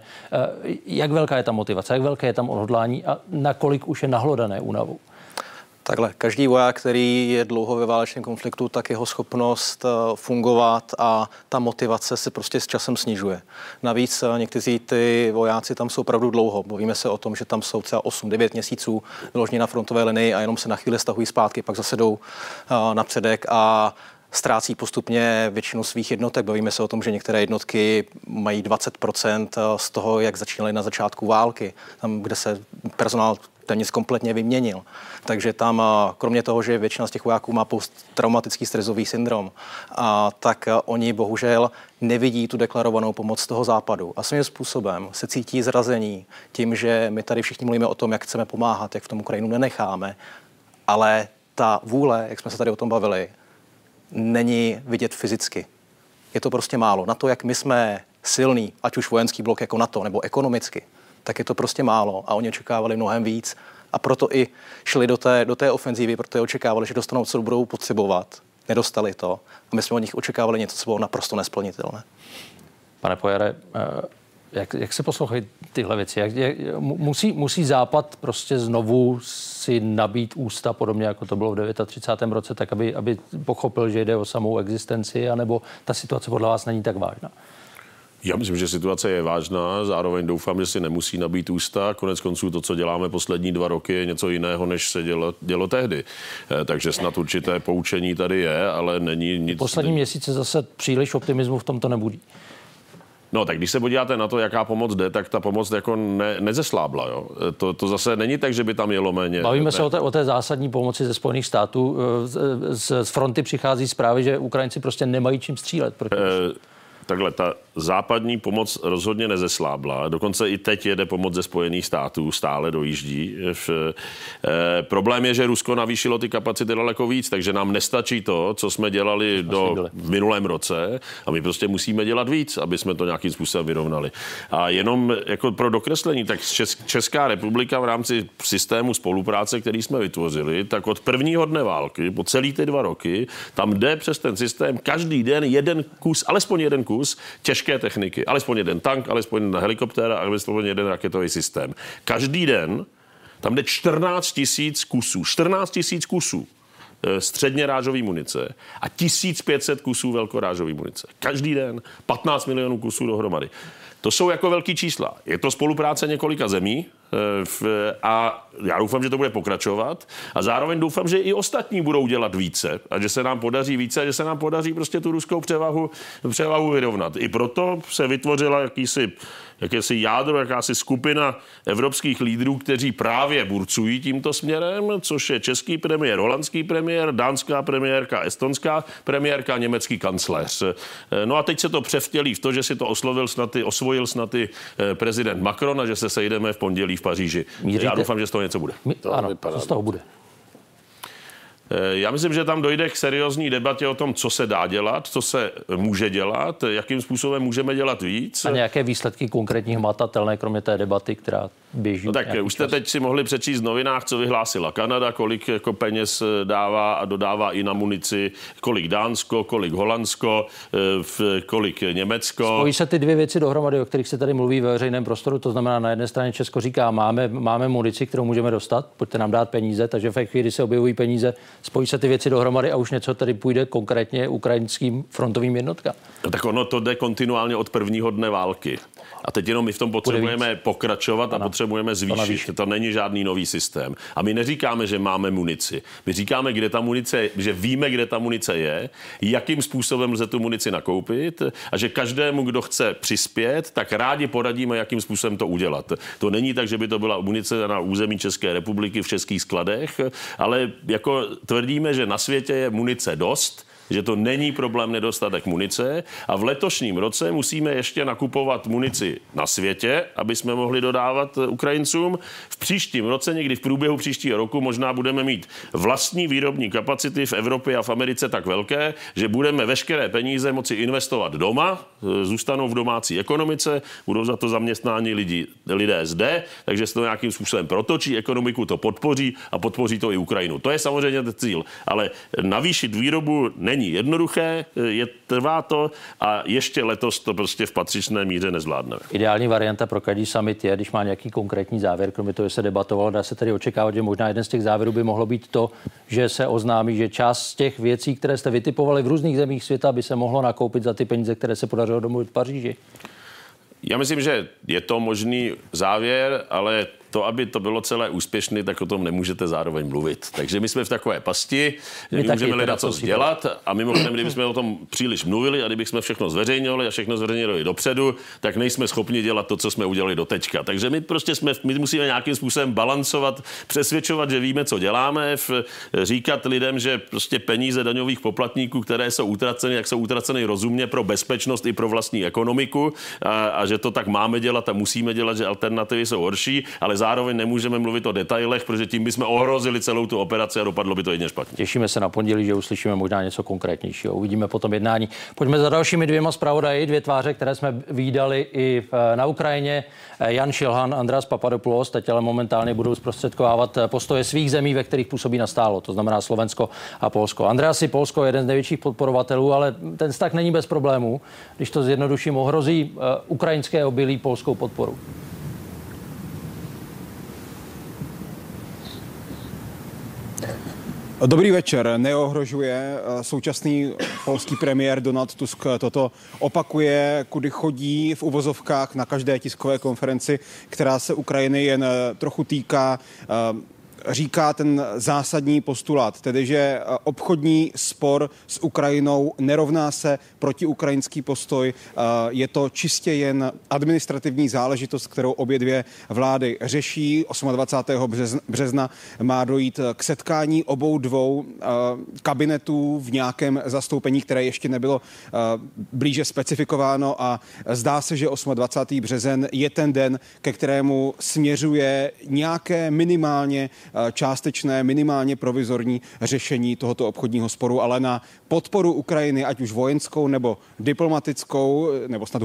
jak velká je ta motivace, jak velké je tam odhodlání a nakolik už je nahlodané únavou? Takhle, každý voják, který je dlouho ve válečném konfliktu, tak jeho schopnost eh, fungovat a ta motivace se prostě s časem snižuje. Navíc eh, někteří ty vojáci tam jsou opravdu dlouho. Mluvíme se o tom, že tam jsou třeba 8-9 měsíců vyloženi na frontové linii a jenom se na chvíli stahují zpátky, pak zase jdou eh, na předek a ztrácí postupně většinu svých jednotek. Bavíme se o tom, že některé jednotky mají 20% z toho, jak začínaly na začátku války, tam, kde se personál téměř kompletně vyměnil. Takže tam, kromě toho, že většina z těch vojáků má posttraumatický stresový syndrom, a, tak oni bohužel nevidí tu deklarovanou pomoc toho západu. A svým způsobem se cítí zrazení tím, že my tady všichni mluvíme o tom, jak chceme pomáhat, jak v tom Ukrajinu nenecháme, ale ta vůle, jak jsme se tady o tom bavili, není vidět fyzicky. Je to prostě málo. Na to, jak my jsme silný, ať už vojenský blok jako NATO, nebo ekonomicky, tak je to prostě málo a oni očekávali mnohem víc a proto i šli do té, do té ofenzívy, protože očekávali, že dostanou, co budou potřebovat. Nedostali to a my jsme od nich očekávali něco, co bylo naprosto nesplnitelné. Pane Pojare, eh, jak, jak se poslouchají tyhle věci? Jak, jak, musí, musí Západ prostě znovu si nabít ústa, podobně jako to bylo v 39. roce, tak aby, aby pochopil, že jde o samou existenci, anebo ta situace podle vás není tak vážná? Já myslím, že situace je vážná, zároveň doufám, že si nemusí nabít ústa. Konec konců to, co děláme poslední dva roky, je něco jiného, než se dělo, dělo tehdy. Eh, takže snad určité poučení tady je, ale není nic... Poslední měsíce zase příliš optimismu v tomto nebudí. No, tak když se podíváte na to, jaká pomoc jde, tak ta pomoc jako ne, nezeslábla. Jo. Eh, to, to zase není tak, že by tam jelo méně. Bavíme ne. se o té, o té zásadní pomoci ze Spojených států. Eh, z, z fronty přichází zprávy, že Ukrajinci prostě nemají čím střílet. Proti e- Takhle, ta západní pomoc rozhodně nezeslábla. Dokonce i teď jede pomoc ze Spojených států, stále dojíždí. V, e, problém je, že Rusko navýšilo ty kapacity daleko víc, takže nám nestačí to, co jsme dělali do, v minulém roce a my prostě musíme dělat víc, aby jsme to nějakým způsobem vyrovnali. A jenom jako pro dokreslení, tak Česká republika v rámci systému spolupráce, který jsme vytvořili, tak od prvního dne války, po celý ty dva roky, tam jde přes ten systém každý den jeden kus, alespoň jeden kus těžké techniky. Alespoň jeden tank, alespoň jeden helikoptéra, alespoň jeden raketový systém. Každý den tam jde 14 tisíc kusů. 14 tisíc kusů e, středně rážový munice a 1500 kusů velkorážový munice. Každý den 15 milionů kusů dohromady. To jsou jako velký čísla. Je to spolupráce několika zemí e, a já doufám, že to bude pokračovat a zároveň doufám, že i ostatní budou dělat více a že se nám podaří více a že se nám podaří prostě tu ruskou převahu, převahu vyrovnat. I proto se vytvořila jakýsi jakési jádro, jakási skupina evropských lídrů, kteří právě burcují tímto směrem, což je český premiér, holandský premiér, dánská premiérka, estonská premiérka, německý kancléř. No a teď se to převtělí v to, že si to oslovil snad, osvojil snad eh, prezident Macron a že se sejdeme v pondělí v Paříži. Míříte? Já doufám, že z toho něco bude. My, to ano, co z toho bude? Eh, já myslím, že tam dojde k seriózní debatě o tom, co se dá dělat, co se může dělat, jakým způsobem můžeme dělat víc. A nějaké výsledky konkrétní hmatatelné, kromě té debaty, která běží. No tak už jste čas. teď si mohli přečíst v novinách, co vyhlásila Kanada, kolik jako peněz eh, dává a dodává i na munici, kolik Dánsko, kolik Holandsko, eh, kolik Německo. Spojí se ty dvě věci dohromady, o kterých se tady mluví ve veřejném prostoru. To znamená, na jedné straně Česko říká, máme, máme munici, kterou můžeme dostat, pojďte nám dát peníze, takže v chvíli, kdy se objevují peníze, spojí se ty věci dohromady a už něco tady půjde konkrétně ukrajinským frontovým jednotkám. No tak ono to jde kontinuálně od prvního dne války. A teď jenom my v tom potřebujeme pokračovat a potřebujeme zvýšit. To, to není žádný nový systém. A my neříkáme, že máme munici. My říkáme, kde ta munice, že víme, kde ta munice je, jakým způsobem lze tu munici nakoupit a že každému, kdo chce přispět, tak rádi poradíme, jakým způsobem to udělat. To není tak, že by to byla munice na území České republiky v českých skladech, ale jako tvrdíme, že na světě je munice dost, že to není problém nedostatek munice a v letošním roce musíme ještě nakupovat munici na světě, aby jsme mohli dodávat Ukrajincům. V příštím roce, někdy v průběhu příštího roku, možná budeme mít vlastní výrobní kapacity v Evropě a v Americe tak velké, že budeme veškeré peníze moci investovat doma, zůstanou v domácí ekonomice, budou za to zaměstnáni lidi, lidé zde, takže se to nějakým způsobem protočí, ekonomiku to podpoří a podpoří to i Ukrajinu. To je samozřejmě ten cíl, ale navýšit výrobu není jednoduché, je, trvá to a ještě letos to prostě v patřičné míře nezvládneme. Ideální varianta pro každý summit je, když má nějaký konkrétní závěr, kromě toho, že se debatovalo, dá se tedy očekávat, že možná jeden z těch závěrů by mohlo být to, že se oznámí, že část z těch věcí, které jste vytipovali v různých zemích světa, by se mohlo nakoupit za ty peníze, které se podařilo domluvit v Paříži. Já myslím, že je to možný závěr, ale to, aby to bylo celé úspěšné, tak o tom nemůžete zároveň mluvit. Takže my jsme v takové pasti, my můžeme hledat co dělat a mimochodem, kdybychom o tom příliš mluvili a kdybychom všechno zveřejňovali a všechno zveřejnili dopředu, tak nejsme schopni dělat to, co jsme udělali do teďka. Takže my prostě jsme, my musíme nějakým způsobem balancovat, přesvědčovat, že víme, co děláme, v, říkat lidem, že prostě peníze daňových poplatníků, které jsou utraceny, jak jsou utraceny rozumně pro bezpečnost i pro vlastní ekonomiku a, a že to tak máme dělat a musíme dělat, že alternativy jsou horší, ale zároveň nemůžeme mluvit o detailech, protože tím bychom ohrozili celou tu operaci a dopadlo by to jedně špatně. Těšíme se na pondělí, že uslyšíme možná něco konkrétnějšího. Uvidíme potom jednání. Pojďme za dalšími dvěma zpravodaji, dvě tváře, které jsme výdali i na Ukrajině. Jan Šilhan, András Papadopoulos, teď ale momentálně budou zprostředkovávat postoje svých zemí, ve kterých působí nastálo, to znamená Slovensko a Polsko. Andreas Polsko je jeden z největších podporovatelů, ale ten vztah není bez problémů, když to zjednoduším, ohrozí ukrajinské obilí polskou podporu. Dobrý večer. Neohrožuje eh, současný polský premiér Donald Tusk toto opakuje, kudy chodí v uvozovkách na každé tiskové konferenci, která se Ukrajiny jen eh, trochu týká eh, říká ten zásadní postulát, tedy že eh, obchodní spor s Ukrajinou nerovná se protiukrajinský postoj. Eh, je to čistě jen administrativní záležitost, kterou obě dvě vlády řeší. 28. března má dojít k setkání obou dvou eh, kabinetů v nějakém zastoupení, které ještě nebylo blíže specifikováno a zdá se, že 28. březen je ten den, ke kterému směřuje nějaké minimálně částečné, minimálně provizorní řešení tohoto obchodního sporu, ale na podporu Ukrajiny, ať už vojenskou nebo diplomatickou, eh, nebo snad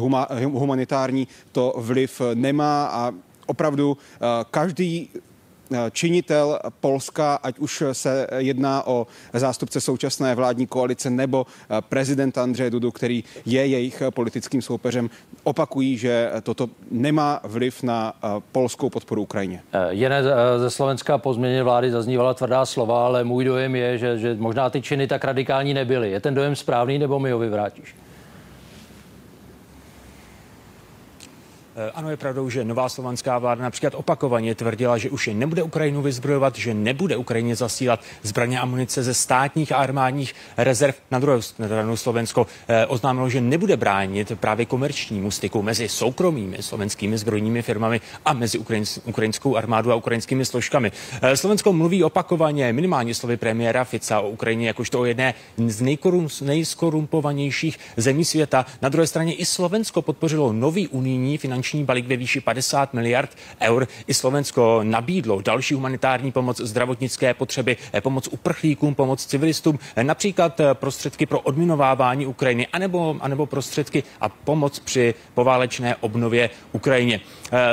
humanitární, to vliv nemá. A opravdu eh, každý Eh, činitel Polska, ať už se jedná o zástupce současné vládní koalice nebo eh, prezidenta Andřeje Dudu, který je jejich politickým soupeřem, opakují, že toto nemá vliv na eh, polskou podporu Ukrajině. Jen ze Slovenska po změně vlády zaznívala tvrdá slova, ale můj dojem je, že, že možná ty činy tak radikální nebyly. Je ten dojem správný nebo mi ho vyvrátíš? Ano, je pravdou, že nová slovanská vláda například opakovaně tvrdila, že už je nebude Ukrajinu vyzbrojovat, že nebude Ukrajině zasílat zbraně a munice ze státních a armádních rezerv. Na druhou stranu Slovensko eh, oznámilo, že nebude bránit právě komerčnímu styku mezi soukromými slovenskými zbrojními firmami a mezi ukrajinskou armádu a ukrajinskými složkami. Eh, Slovensko mluví opakovaně minimálně slovy premiéra Fica o Ukrajině jakožto o jedné z nejskorumpovanějších zemí světa. Na druhé straně i Slovensko podpořilo nový unijní finanční finanční balík ve výši 50 miliard eur. I Slovensko nabídlo další humanitární pomoc, zdravotnické potřeby, eh, pomoc uprchlíkům, pomoc civilistům, eh, například eh, prostředky pro odminovávání Ukrajiny, anebo, anebo prostředky a pomoc při poválečné obnově Ukrajině.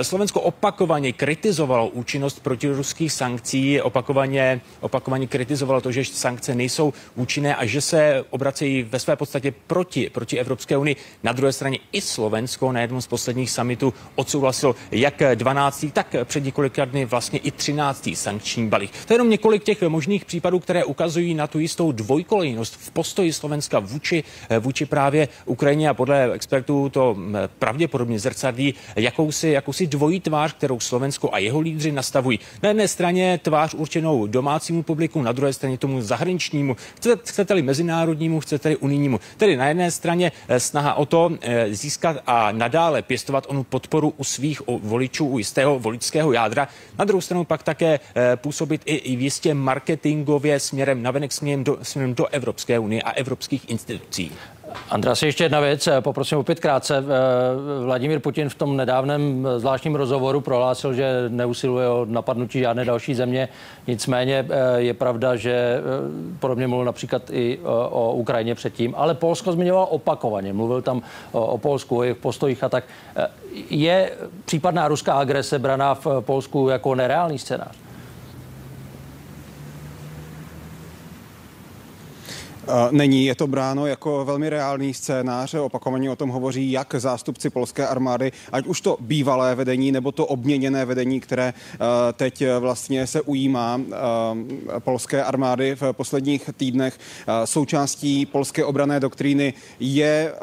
Slovensko opakovaně kritizovalo účinnost protiruských sankcí, opakovaně, opakovaně kritizovalo to, že sankce nejsou účinné a že se obracejí ve své podstatě proti, proti Evropské unii. Na druhé straně i Slovensko na jednom z posledních summitů summitu odsouhlasil jak 12. tak před několika dny vlastně i 13. sankční balík. To je jenom několik těch možných případů, které ukazují na tu jistou dvojkolejnost v postoji Slovenska vůči, vůči právě Ukrajině a podle expertů to pravděpodobně zrcadlí jakousi, jakousi dvojí tvář, kterou Slovensko a jeho lídři nastavují. Na jedné straně tvář určenou domácímu publiku, na druhé straně tomu zahraničnímu, chcete-li mezinárodnímu, chcete-li unijnímu. Tedy na jedné straně eh, snaha o to eh, získat a nadále pěstovat onu podporu u svých voličů, u jistého voličského jádra. Na druhou stranu pak také působit i, i jistě marketingově směrem navenek směrem do, směrem do Evropské unie a evropských institucí. Andras, ještě jedna věc, poprosím opět krátce. Vladimír Putin v tom nedávném zvláštním rozhovoru prohlásil, že neusiluje o napadnutí žádné další země. Nicméně je pravda, že podobně mluvil například i o Ukrajině předtím, ale Polsko zmiňoval opakovaně. Mluvil tam o Polsku, o jejich postojích a tak. Je případná ruská agrese braná v Polsku jako nereálný scénář? Není, je to bráno jako velmi reálný scénář. Opakovaně o tom hovoří jak zástupci polské armády, ať už to bývalé vedení, nebo to obměněné vedení, které teď vlastně se ujímá polské armády v posledních týdnech. Součástí polské obrané doktríny je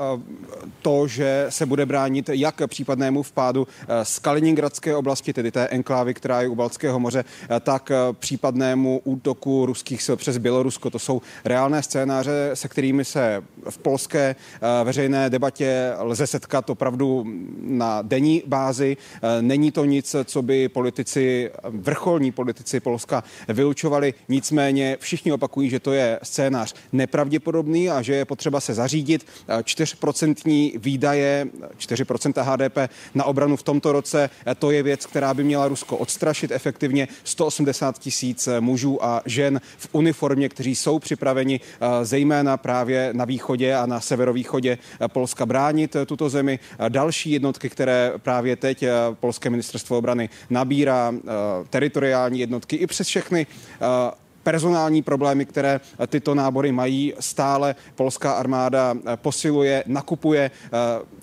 to, že se bude bránit jak případnému vpádu z Kaliningradské oblasti, tedy té enklávy, která je u Balckého moře, tak případnému útoku ruských sil přes Bělorusko. To jsou reálné scénáře scénáře, se kterými se v polské eh, veřejné debatě lze setkat opravdu na denní bázi. Eh, není to nic, co by politici, vrcholní politici Polska vylučovali. Nicméně všichni opakují, že to je scénář nepravděpodobný a že je potřeba se zařídit. 4% eh, výdaje, 4% HDP na obranu v tomto roce, to je věc, která by měla Rusko odstrašit efektivně. 180 tisíc mužů a žen v uniformě, kteří jsou připraveni zejména právě na východě a na severovýchodě Polska bránit tuto zemi. Další jednotky, které právě teď Polské ministerstvo obrany nabírá, teritoriální jednotky i přes všechny personální problémy, které tyto nábory mají. Stále polská armáda posiluje, nakupuje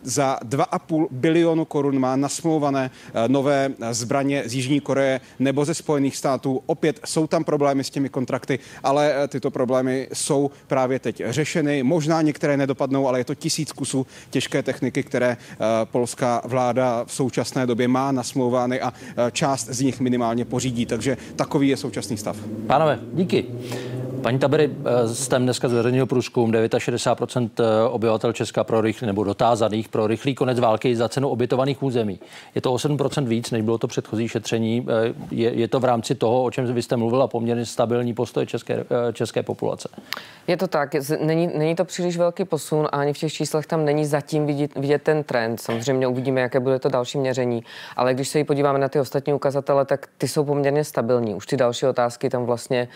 za 2,5 bilionu korun má nasmlouvané nové zbraně z Jižní Koreje nebo ze Spojených států. Opět jsou tam problémy s těmi kontrakty, ale tyto problémy jsou právě teď řešeny. Možná některé nedopadnou, ale je to tisíc kusů těžké techniky, které polská vláda v současné době má nasmlouvány a část z nich minimálně pořídí. Takže takový je současný stav. Pánové, Díky. Paní Tabery, jste eh, dneska zveřejnil průzkum 69% eh, obyvatel Česka pro rychlý, nebo dotázaných pro rychlý konec války za cenu obytovaných území. Je to 8% víc, než bylo to předchozí šetření. Eh, je, je to v rámci toho, o čem vy jste mluvila, poměrně stabilní postoj české, české populace? Je to tak, není, není to příliš velký posun a ani v těch číslech tam není zatím vidět, vidět ten trend. Samozřejmě uvidíme, jaké bude to další měření, ale když se podíváme na ty ostatní ukazatele, tak ty jsou poměrně stabilní. Už ty další otázky tam vlastně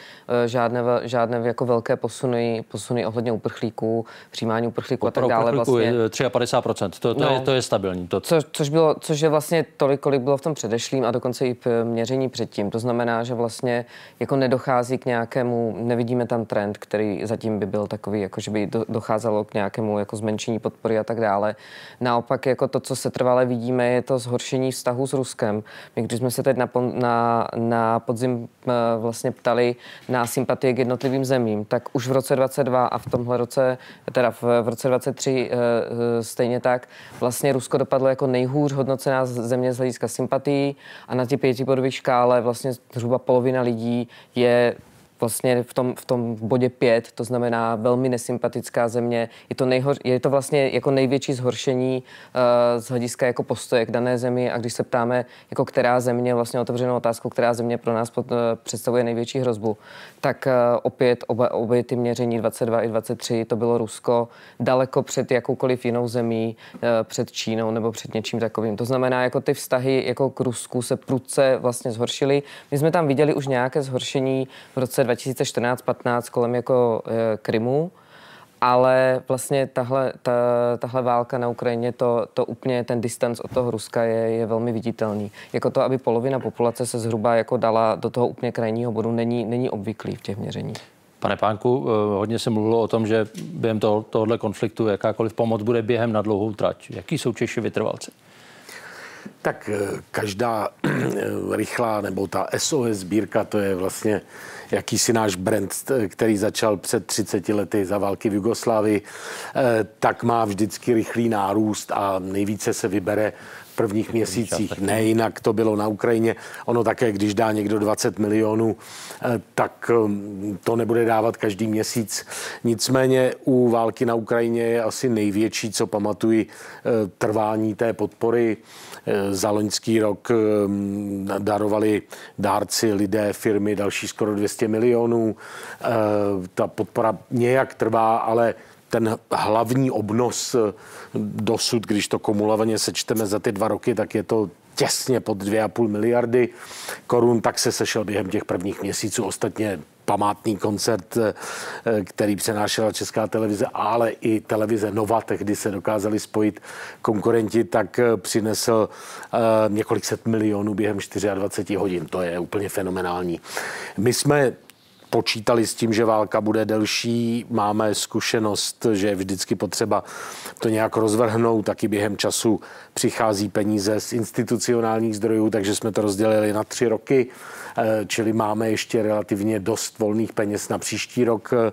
žádné, žádné jako velké posuny, posuny ohledně uprchlíků, přijímání uprchlíků a tak dále. Vlastně. Je 53%, to, to, no, je, to je stabilní. To... Co, což, bylo, což je vlastně tolik, kolik bylo v tom předešlým a dokonce i měření předtím. To znamená, že vlastně jako nedochází k nějakému, nevidíme tam trend, který zatím by byl takový, jako že by docházelo k nějakému jako zmenšení podpory a tak dále. Naopak jako to, co se trvale vidíme, je to zhoršení vztahu s Ruskem. My když jsme se teď na, na, na podzim eh, vlastně ptali na sympatie k jednotlivým zemím, tak už v roce 22 a v tomhle roce, teda v, v roce 23 e, e, stejně tak, vlastně Rusko dopadlo jako nejhůř hodnocená země z hlediska sympatií a na ty pětibodové škále vlastně zhruba polovina lidí je vlastně v tom, v tom bodě 5, to znamená velmi nesympatická země. Je to, nejhor, je to vlastně jako největší zhoršení uh, z hlediska jako postoje k dané zemi a když se ptáme, jako která země, vlastně otevřenou otázku, která země pro nás pod, uh, představuje největší hrozbu, tak uh, opět oba, obě ty měření 22 i 23, to bylo Rusko daleko před jakoukoliv jinou zemí, uh, před Čínou nebo před něčím takovým. To znamená, jako ty vztahy jako k Rusku se prudce vlastně zhoršily. My jsme tam viděli už nějaké zhoršení v roce 2014-15 kolem jako e, Krymu, ale vlastně tahle, ta, tahle válka na Ukrajině, to, to úplně ten distanc od toho Ruska je, je velmi viditelný. Jako to, aby polovina populace se zhruba jako dala do toho úplně krajního bodu, není, není obvyklý v těch měřeních. Pane Pánku, e, hodně se mluvilo o tom, že během toho, tohohle konfliktu jakákoliv pomoc bude během na dlouhou trať. Jaký jsou Češi vytrvalci? Tak e, každá rychlá nebo ta SOS sbírka, to je vlastně jakýsi náš brand, který začal před 30 lety za války v Jugoslávii, eh, tak má vždycky rychlý nárůst a nejvíce se vybere prvních měsících. Ne, jinak to bylo na Ukrajině. Ono také, když dá někdo 20 milionů, eh, tak hm, to nebude dávat každý měsíc. Nicméně u války na Ukrajině je asi největší, co pamatuji, eh, trvání té podpory. Eh, za loňský rok hm, darovali dárci, lidé, firmy další skoro 200 milionů. Ta podpora nějak trvá, ale ten hlavní obnos eh, dosud, když to kumulovaně sečteme za ty dva roky, tak je to těsně pod 2,5 miliardy korun, tak se sešel během těch prvních měsíců. Ostatně památný koncert, eh, který přenášela Česká televize, ale i televize Nova, tehdy se dokázali spojit konkurenti, tak eh, přinesl několik set milionů během 24 hodin. To je úplně fenomenální. My jsme počítali s tím, že válka bude delší. Máme zkušenost, že je vždycky potřeba to nějak rozvrhnout. Taky během času přichází peníze z institucionálních zdrojů, takže jsme to rozdělili na tři roky. Eh, čili máme ještě relativně dost volných peněz na příští rok eh,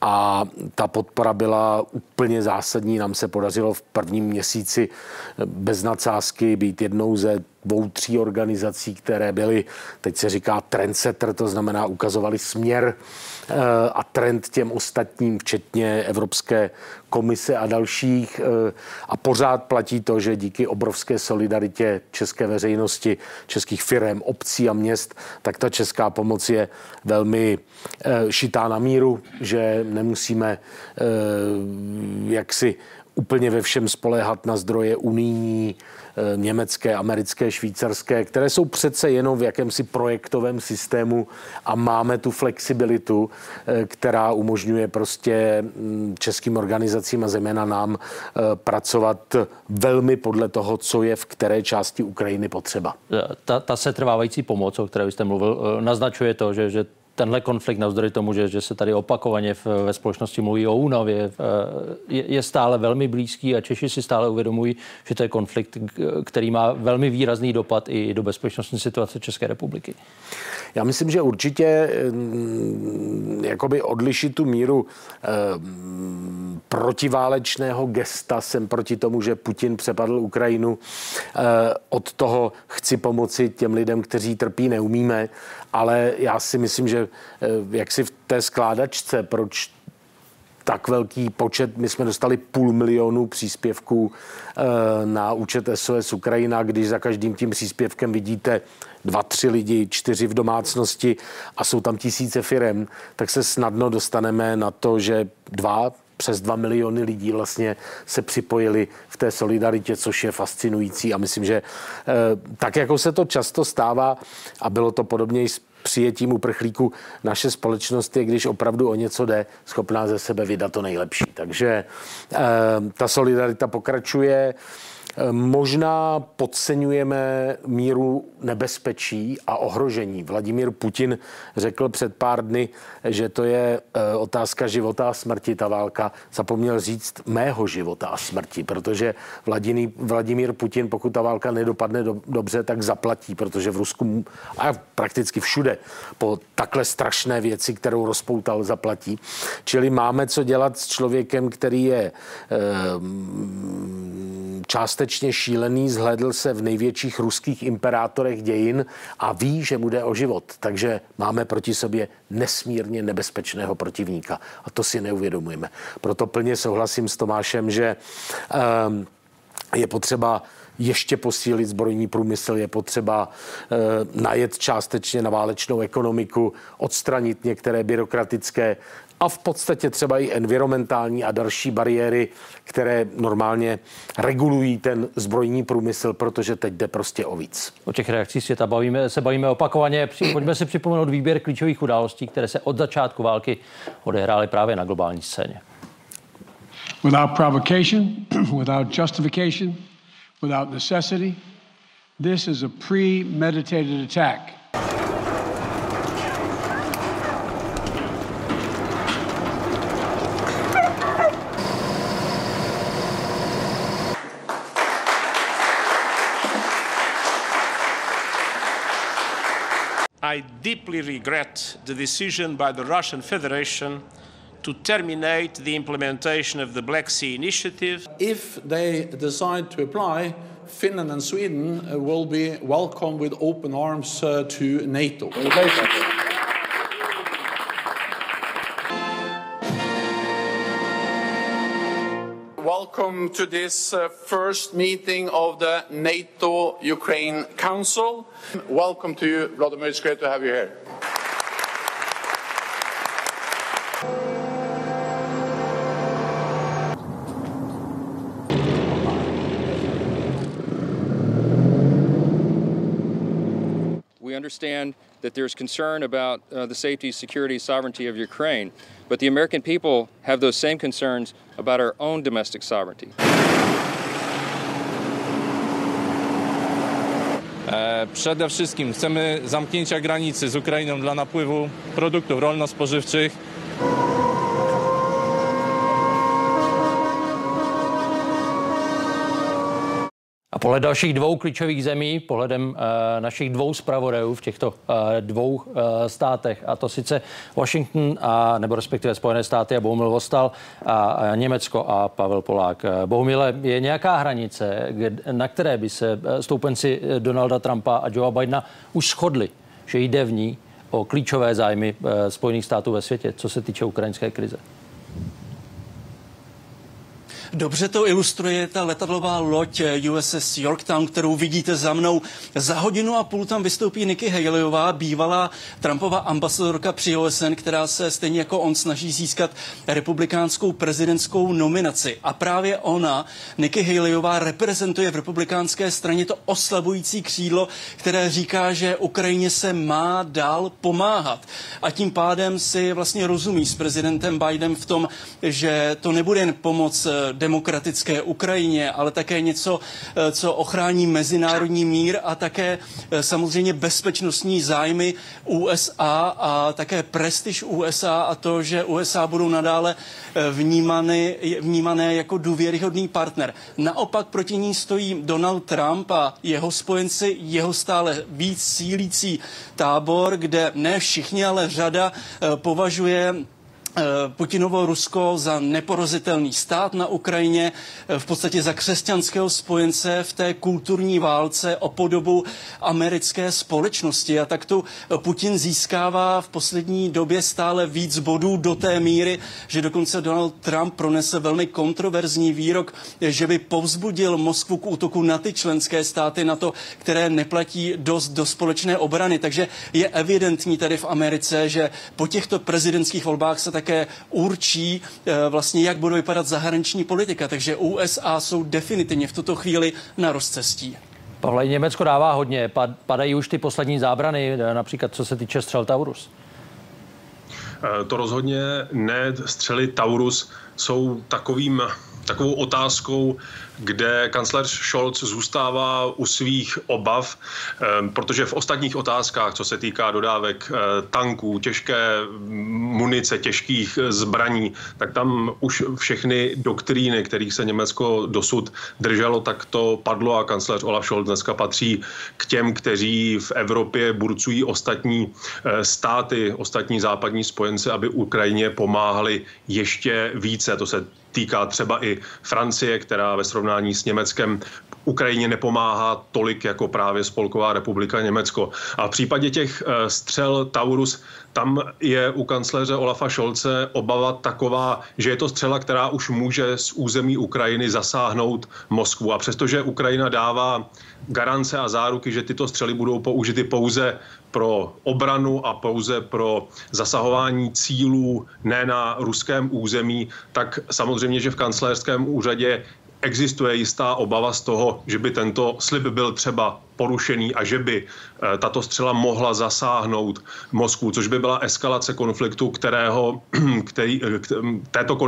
a ta podpora byla úplně zásadní. Nám se podařilo v prvním měsíci eh, bez nadsázky být jednou ze dvou, tří organizací, které byly, teď se říká trendsetter, to znamená ukazovali směr a trend těm ostatním, včetně Evropské komise a dalších. A pořád platí to, že díky obrovské solidaritě české veřejnosti, českých firm, obcí a měst tak ta česká pomoc je velmi eh, šitá na míru, že nemusíme eh, jaksi úplně ve všem spoléhat na zdroje unijní, eh, německé, americké, švýcarské, které jsou přece jenom v jakémsi projektovém systému a máme tu flexibilitu, eh, která umožňuje prostě mm, českým organizacím a zejména nám eh, pracovat velmi podle toho, co je v které části Ukrajiny potřeba. Ta, ta setrvávající pomoc, o které jste mluvil, naznačuje to, že, že tenhle konflikt, navzdory tomu, že, že se tady opakovaně v, ve společnosti mluví o únavě, je, je stále velmi blízký a Češi si stále uvědomují, že to je konflikt, který má velmi výrazný dopad i do bezpečnostní situace České republiky. Já myslím, že určitě mm, jakoby odlišit tu míru eh, protiválečného gesta jsem proti tomu, že Putin přepadl Ukrajinu. Eh, od toho chci pomoci těm lidem, kteří trpí, neumíme, ale já si myslím, že eh, jak si v té skládačce, proč tak velký počet. My jsme dostali půl milionu příspěvků na účet SOS Ukrajina, když za každým tím příspěvkem vidíte dva, tři lidi, čtyři v domácnosti a jsou tam tisíce firem, tak se snadno dostaneme na to, že dva, přes dva miliony lidí vlastně se připojili v té solidaritě, což je fascinující a myslím, že eh, tak, jako se to často stává a bylo to podobně i s přijetím uprchlíků, naše společnost je, když opravdu o něco jde, schopná ze sebe vydat to nejlepší. Takže eh, ta solidarita pokračuje. Možná podceňujeme míru nebezpečí a ohrožení. Vladimír Putin řekl před pár dny, že to je e, otázka života a smrti, ta válka. Zapomněl říct mého života a smrti, protože Vladimír, Vladimír Putin, pokud ta válka nedopadne do, dobře, tak zaplatí, protože v Rusku a prakticky všude po takhle strašné věci, kterou rozpoutal, zaplatí. Čili máme co dělat s člověkem, který je e, částečně šílený, zhledl se v největších ruských imperátorech dějin a ví, že mu jde o život. Takže máme proti sobě nesmírně nebezpečného protivníka. A to si neuvědomujeme. Proto plně souhlasím s Tomášem, že um, je potřeba ještě posílit zbrojní průmysl, je potřeba e, najet částečně na válečnou ekonomiku, odstranit některé byrokratické a v podstatě třeba i environmentální a další bariéry, které normálně regulují ten zbrojní průmysl, protože teď jde prostě o víc. O těch reakcích světa bavíme, se bavíme opakovaně. Pojďme si připomenout výběr klíčových událostí, které se od začátku války odehrály právě na globální scéně. Without provocation, [clears throat] without justification, without necessity, this is a premeditated attack. I deeply regret the decision by the Russian Federation to terminate the implementation of the Black Sea Initiative. If they decide to apply Finland and Sweden uh, will be welcomed with open arms uh, to NATO. Welcome to this uh, first meeting of the NATO Ukraine Council. Welcome to you, Vladimir. It's great to have you here. We understand that there's concern about uh, the safety, security, sovereignty of Ukraine, but the American people have those same concerns about our own domestic sovereignty. Przede wszystkim chcemy zamknięcia granicy z Ukrainą dla napływu produktów rolno-spożywczych. A podle dalších dvou klíčových zemí, pohledem e, našich dvou zpravodajů v těchto e, dvou e, státech, a to sice Washington, a, nebo respektive Spojené státy a Bohumil Vostal a, a Německo a Pavel Polák. Bohumile, je nějaká hranice, na které by se stoupenci Donalda Trumpa a Joea Bidena už shodli, že jde v ní o klíčové zájmy Spojených států ve světě, co se týče ukrajinské krize? Dobře to ilustruje ta letadlová loď USS Yorktown, kterou vidíte za mnou. Za hodinu a půl tam vystoupí Nikki Haleyová, bývalá Trumpova ambasadorka při OSN, která se stejně jako on snaží získat republikánskou prezidentskou nominaci. A právě ona, Nikki Haleyová, reprezentuje v republikánské straně to oslabující křídlo, které říká, že Ukrajině se má dál pomáhat. A tím pádem si vlastně rozumí s prezidentem Bidenem v tom, že to nebude jen pomoc demokratické Ukrajině, ale také něco, eh, co ochrání mezinárodní mír a také eh, samozřejmě bezpečnostní zájmy USA a také prestiž USA a to, že USA budou nadále eh, vnímané, vnímané jako důvěryhodný partner. Naopak proti ní stojí Donald Trump a jeho spojenci, jeho stále víc sílící tábor, kde ne všichni, ale řada považuje Putinovo Rusko za neporozitelný stát na Ukrajině, eh, v podstatě za křesťanského spojence v té kulturní válce o podobu americké společnosti. A tak tu Putin získává v poslední době stále víc bodů do té míry, že dokonce Donald Trump pronesl velmi kontroverzní výrok, že by povzbudil Moskvu k útoku na ty členské státy, na to, které neplatí dost do společné obrany. Takže je evidentní tady v Americe, že po těchto prezidentských volbách se tak také určí eh, vlastně, jak bude vypadat zahraniční politika. Takže USA jsou definitivně v tuto chvíli na rozcestí. Pavle, Německo dává hodně. Padají už ty poslední zábrany, eh, například co se týče střel Taurus. Eh, to rozhodně ne. Střely Taurus jsou takovým takovou otázkou, kde kancléř Scholz zůstává u svých obav, ehm, protože v ostatních otázkách, co se týká dodávek eh, tanků, těžké munice, těžkých zbraní, tak tam už všechny doktríny, kterých se Německo dosud drželo, tak to padlo a kancléř Olaf Scholz dneska patří k těm, kteří v Evropě burcují ostatní eh, státy, ostatní západní spojence, aby Ukrajině pomáhali ještě více. To se týká třeba i Francie, která ve srovnání s Německem Ukrajině nepomáhá tolik jako právě Spolková republika Německo. A v případě těch eh, střel Taurus, tam je u kancléře Olafa Šolce obava taková, že je to střela, která už může z území Ukrajiny zasáhnout Moskvu. A přestože Ukrajina dává garance a záruky, že tyto střely budou použity pouze pro obranu a pouze pro zasahování cílů ne na ruském území, tak samozřejmě, že v kancléřském úřadě existuje jistá obava z toho, že by tento slib byl třeba porušený a že by eh, tato střela mohla zasáhnout Moskvu, což by byla eskalace konfliktu, kterého, [clears throat] který, eh, této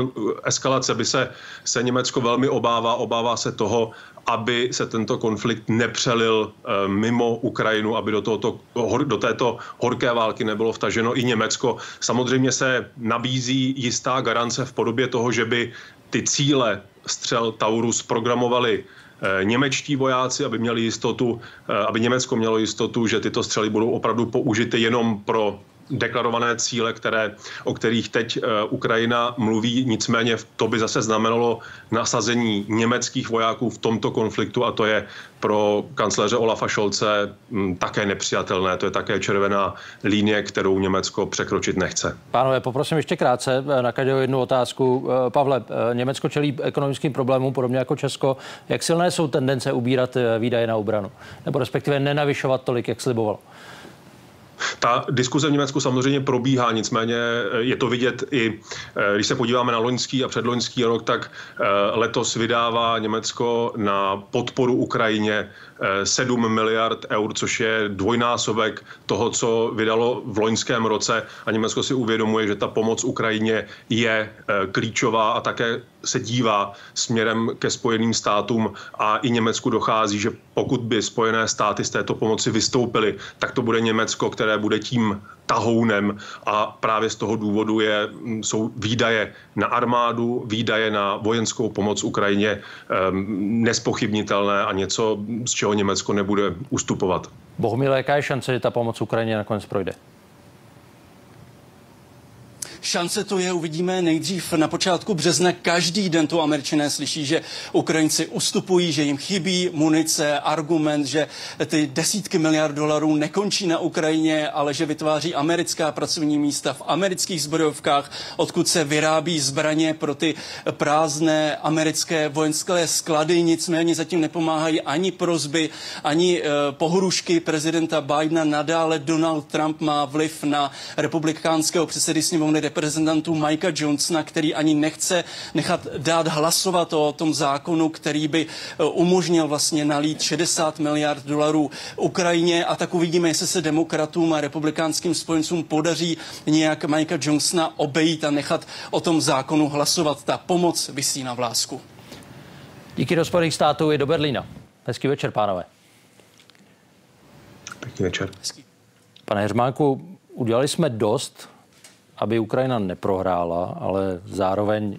eskalace by se, se Německo velmi obává. Obává se toho, aby se tento konflikt nepřelil eh, mimo Ukrajinu, aby do, tohoto, do této horké války nebylo vtaženo i Německo. Samozřejmě se nabízí jistá garance v podobě toho, že by ty cíle střel Taurus programovali eh, němečtí vojáci, aby měli jistotu, eh, aby Německo mělo jistotu, že tyto střely budou opravdu použity jenom pro deklarované cíle, které, o kterých teď Ukrajina mluví. Nicméně to by zase znamenalo nasazení německých vojáků v tomto konfliktu a to je pro kancléře Olafa Šolce mm, také nepřijatelné. To je také červená linie, kterou Německo překročit nechce. Pánové, poprosím ještě krátce na každou jednu otázku. Pavle, Německo čelí ekonomickým problémům, podobně jako Česko. Jak silné jsou tendence ubírat výdaje na obranu? Nebo respektive nenavyšovat tolik, jak slibovalo? Ta diskuze v Německu samozřejmě probíhá, nicméně eh, je to vidět i, eh, když se podíváme na loňský a předloňský rok, tak eh, letos vydává Německo na podporu Ukrajině 7 miliard eur, což je dvojnásobek toho, co vydalo v loňském roce. A Německo si uvědomuje, že ta pomoc Ukrajině je klíčová a také se dívá směrem ke Spojeným státům. A i Německu dochází, že pokud by Spojené státy z této pomoci vystoupily, tak to bude Německo, které bude tím tahounem a právě z toho důvodu je, jsou výdaje na armádu, výdaje na vojenskou pomoc Ukrajině um, nespochybnitelné a něco, z čeho Německo nebude ustupovat. Bohumile, jaká je šance, že ta pomoc Ukrajině nakonec projde? Šance to je, uvidíme nejdřív na počátku března. Každý den to američané slyší, že Ukrajinci ustupují, že jim chybí munice, argument, že ty desítky miliard dolarů nekončí na Ukrajině, ale že vytváří americká pracovní místa v amerických zbrojovkách, odkud se vyrábí zbraně pro ty prázdné americké vojenské sklady. Nicméně zatím nepomáhají ani prozby, ani e, pohrušky prezidenta Bidena. Nadále Donald Trump má vliv na republikánského předsedy sněmovny reprezentantů Mikea Johnsona, který ani nechce nechat dát hlasovat o tom zákonu, který by e, umožnil vlastně nalít 60 miliard dolarů Ukrajině a tak uvidíme, jestli se demokratům a republikánským spojencům podaří nějak Mikea Johnsona obejít a nechat o tom zákonu hlasovat. Ta pomoc vysí na vlásku. Díky do Spojených států i do Berlína. Hezký večer, pánové. Pěkný večer. Pane Heřmánku, udělali jsme dost aby Ukrajina neprohrála, ale zároveň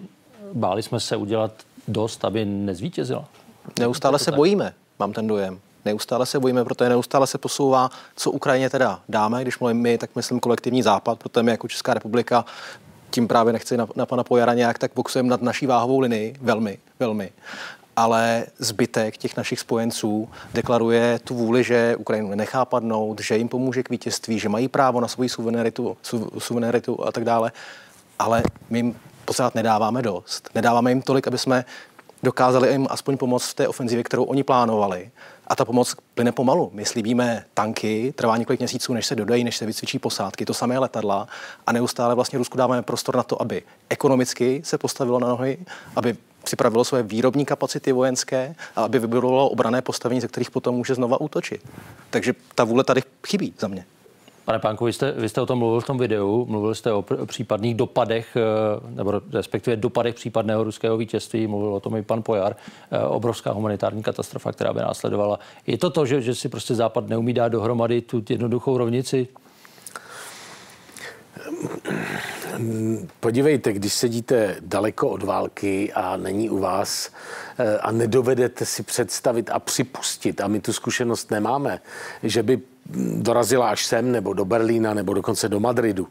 báli jsme se udělat dost, aby nezvítězila. Neustále se tak? bojíme, mám ten dojem. Neustále se bojíme, protože neustále se posouvá, co Ukrajině teda dáme. Když mluvím my, tak myslím kolektivní západ, protože my jako Česká republika tím právě nechci na, na pana Pojara nějak tak boxujeme nad naší váhovou linii, velmi, velmi ale zbytek těch našich spojenců deklaruje tu vůli, že Ukrajinu nenechá padnout, že jim pomůže k vítězství, že mají právo na svoji suverenitu, su, suverenitu a tak dále. Ale my jim pořád nedáváme dost. Nedáváme jim tolik, aby jsme dokázali jim aspoň pomoct v té ofenzivě, kterou oni plánovali. A ta pomoc plyne pomalu. My slíbíme tanky, trvá několik měsíců, než se dodají, než se vycvičí posádky, to samé letadla a neustále vlastně Rusku dáváme prostor na to, aby ekonomicky se postavilo na nohy, aby připravilo své výrobní kapacity vojenské a aby vybudovalo obrané postavení, ze kterých potom může znova útočit. Takže ta vůle tady chybí za mě. Pane Pánku, vy jste, vy jste o tom mluvil v tom videu, mluvil jste o, pr- případných dopadech, eh, nebo respektive dopadech případného ruského vítězství, mluvil o tom i pan Pojar, eh, obrovská humanitární katastrofa, která by následovala. Je to to, že, že si prostě Západ neumí dát dohromady tu jednoduchou rovnici? Podívejte, když sedíte daleko od války a není u vás eh, a nedovedete si představit a připustit, a my tu zkušenost nemáme, že by dorazila až sem, nebo do Berlína, nebo dokonce do Madridu,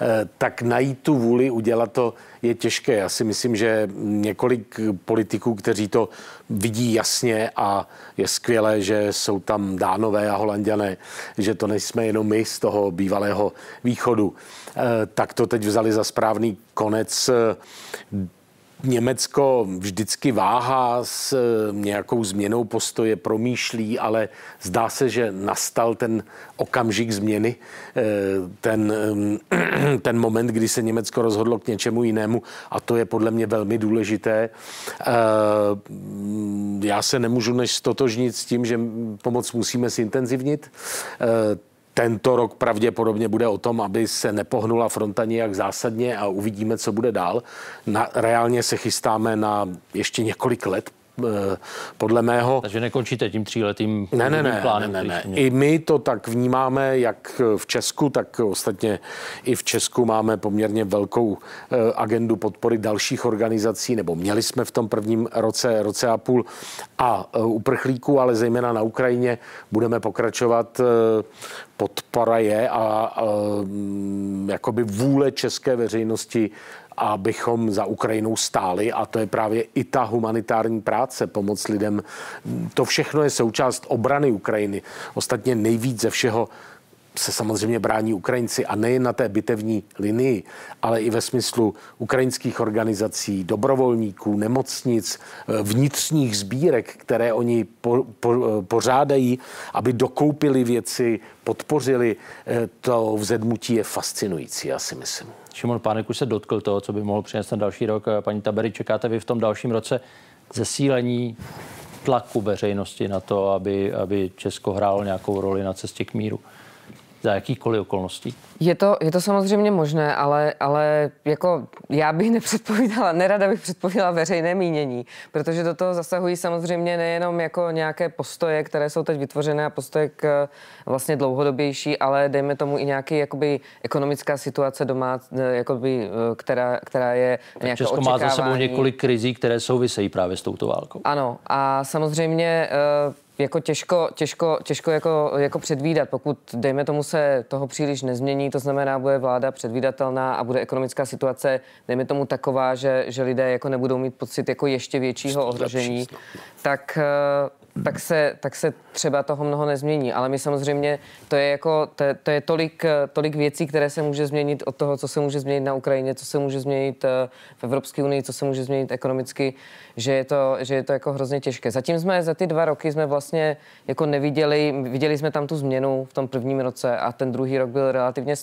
eh, tak najít tu vůli udělat to je těžké. Já si myslím, že několik politiků, kteří to vidí jasně a je skvělé, že jsou tam dánové a holanděné, že to nejsme jenom my z toho bývalého východu, eh, tak to teď vzali za správný konec Německo vždycky váhá s eh, nějakou změnou postoje, promýšlí, ale zdá se, že nastal ten okamžik změny, eh, ten, eh, [clears throat] ten moment, kdy se Německo rozhodlo k něčemu jinému a to je podle mě velmi důležité. Já se nemůžu než stotožnit s tím, že pomoc musíme zintenzivnit tento rok pravděpodobně bude o tom, aby se nepohnula fronta nijak zásadně a uvidíme, co bude dál. Na, reálně se chystáme na ještě několik let, podle mého. Takže nekončíte tím tříletým ne, ne, ne, plánem? Ne, ne, ne. I my to tak vnímáme, jak v Česku, tak ostatně i v Česku máme poměrně velkou eh, agendu podpory dalších organizací, nebo měli jsme v tom prvním roce, roce a půl a eh, uprchlíků, ale zejména na Ukrajině budeme pokračovat podpora je a, a jakoby vůle české veřejnosti abychom za Ukrajinou stáli a to je právě i ta humanitární práce, pomoc lidem. To všechno je součást obrany Ukrajiny. Ostatně nejvíc ze všeho se samozřejmě brání Ukrajinci a nejen na té bitevní linii, ale i ve smyslu ukrajinských organizací, dobrovolníků, nemocnic, eh, vnitřních sbírek, které oni po, po, eh, pořádají, aby dokoupili věci, podpořili. Eh, to vzedmutí je fascinující, já si myslím. Šimon Pánek už se dotkl toho, co by mohl přinést ten další rok. Paní Tabery, čekáte vy v tom dalším roce zesílení tlaku veřejnosti na to, aby, aby Česko hrálo nějakou roli na cestě k míru? Za jakýchkoliv okolností? Je to, je to samozřejmě možné, ale, ale jako já bych [laughs] nepředpovídala, nerada bych předpovídala veřejné mínění, protože do toho zasahují samozřejmě nejenom jako nějaké postoje, které jsou teď vytvořené a postoje k vlastně dlouhodobější, ale dejme tomu i nějaký jakoby ekonomická situace doma, jakoby, která, která je nějaké Česko má za sebou několik krizí, které souvisejí právě s touto válkou. Ano a samozřejmě jako těžko, těžko, těžko jako, jako předvídat, pokud, dejme tomu, se toho příliš nezmění, to znamená, bude vláda předvídatelná a bude ekonomická situace, dejme tomu taková, že, že lidé jako nebudou mít pocit jako ještě většího ohrožení, tak eh, tak se, tak se třeba toho mnoho nezmění. Ale my samozřejmě, to je jako, to, to je tolik, tolik věcí, které se může změnit od toho, co se může změnit na Ukrajině, co se může změnit eh, v Evropské unii, co se může změnit ekonomicky, že je to, že je to jako hrozně těžké. Zatím jsme za ty dva roky jsme vlastně jako neviděli, viděli jsme tam tu změnu v tom prvním roce a ten druhý rok byl relativně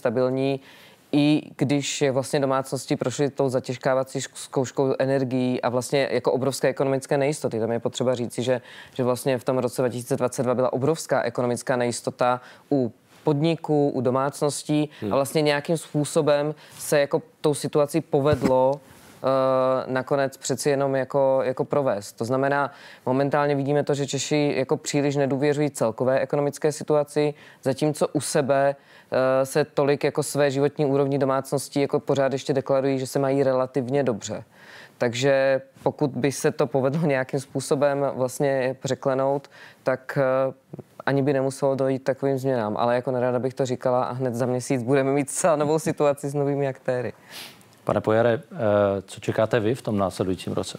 i když vlastně domácnosti prošly tou zatěžkávací zkouškou energií a vlastně jako obrovské ekonomické nejistoty. Tam je potřeba říci, že, že vlastně v tom roce 2022 byla obrovská ekonomická nejistota u podniků, u domácností hmm. a vlastně nějakým způsobem se jako tou situací povedlo nakonec přeci jenom jako, jako provést. To znamená, momentálně vidíme to, že Češi jako příliš nedůvěřují celkové ekonomické situaci, zatímco u sebe Eh, se tolik jako své životní úrovni domácností jako pořád ještě deklarují, že se mají relativně dobře. Takže pokud by se to povedlo [laughs] nějakým způsobem vlastně překlenout, tak eh, ani by nemuselo dojít takovým změnám. Ale jako nerada bych to říkala a hned za měsíc budeme mít celá novou situaci s novými aktéry. Pane Pojare, eh, co čekáte vy v tom následujícím roce?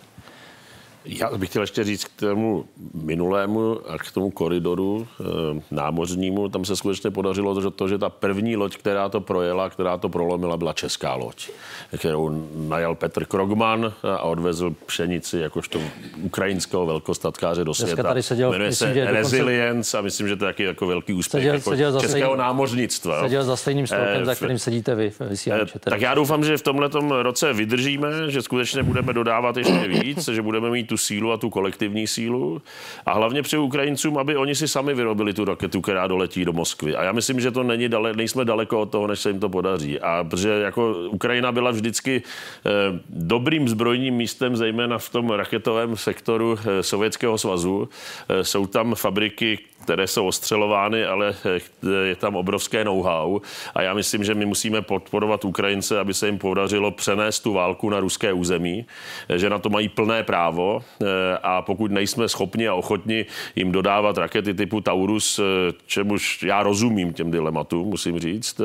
Já bych chtěl ještě říct k tomu minulému a k tomu koridoru e, námořnímu. Tam se skutečně podařilo to, že, to, že ta první loď, která to projela, která to prolomila, byla česká loď, kterou najal Petr Krogman a odvezl pšenici jakožto ukrajinského velkostatkáře do světa. tady seděl, Jmenuje myslím, se Resilience a myslím, že to je taky jako velký úspěch seděl, jako seděl českého stejným, námořnictva. Seděl za stejným stolkem, e, za kterým sedíte vy vysílače. Tak já doufám, že v tomhle roce vydržíme, že skutečně budeme dodávat ještě víc, že budeme mít tu sílu a tu kolektivní sílu a hlavně přeju Ukrajincům, aby oni si sami vyrobili tu raketu, která doletí do Moskvy. A já myslím, že to není dale, nejsme daleko od toho, než se jim to podaří. A protože jako Ukrajina byla vždycky eh, dobrým zbrojním místem, zejména v tom raketovém sektoru eh, Sovětského svazu. Eh, jsou tam fabriky, které jsou ostřelovány, ale je tam obrovské know-how. A já myslím, že my musíme podporovat Ukrajince, aby se jim podařilo přenést tu válku na ruské území, že na to mají plné právo a pokud nejsme schopni a ochotni jim dodávat rakety typu Taurus, čemuž já rozumím těm dilematům, musím říct,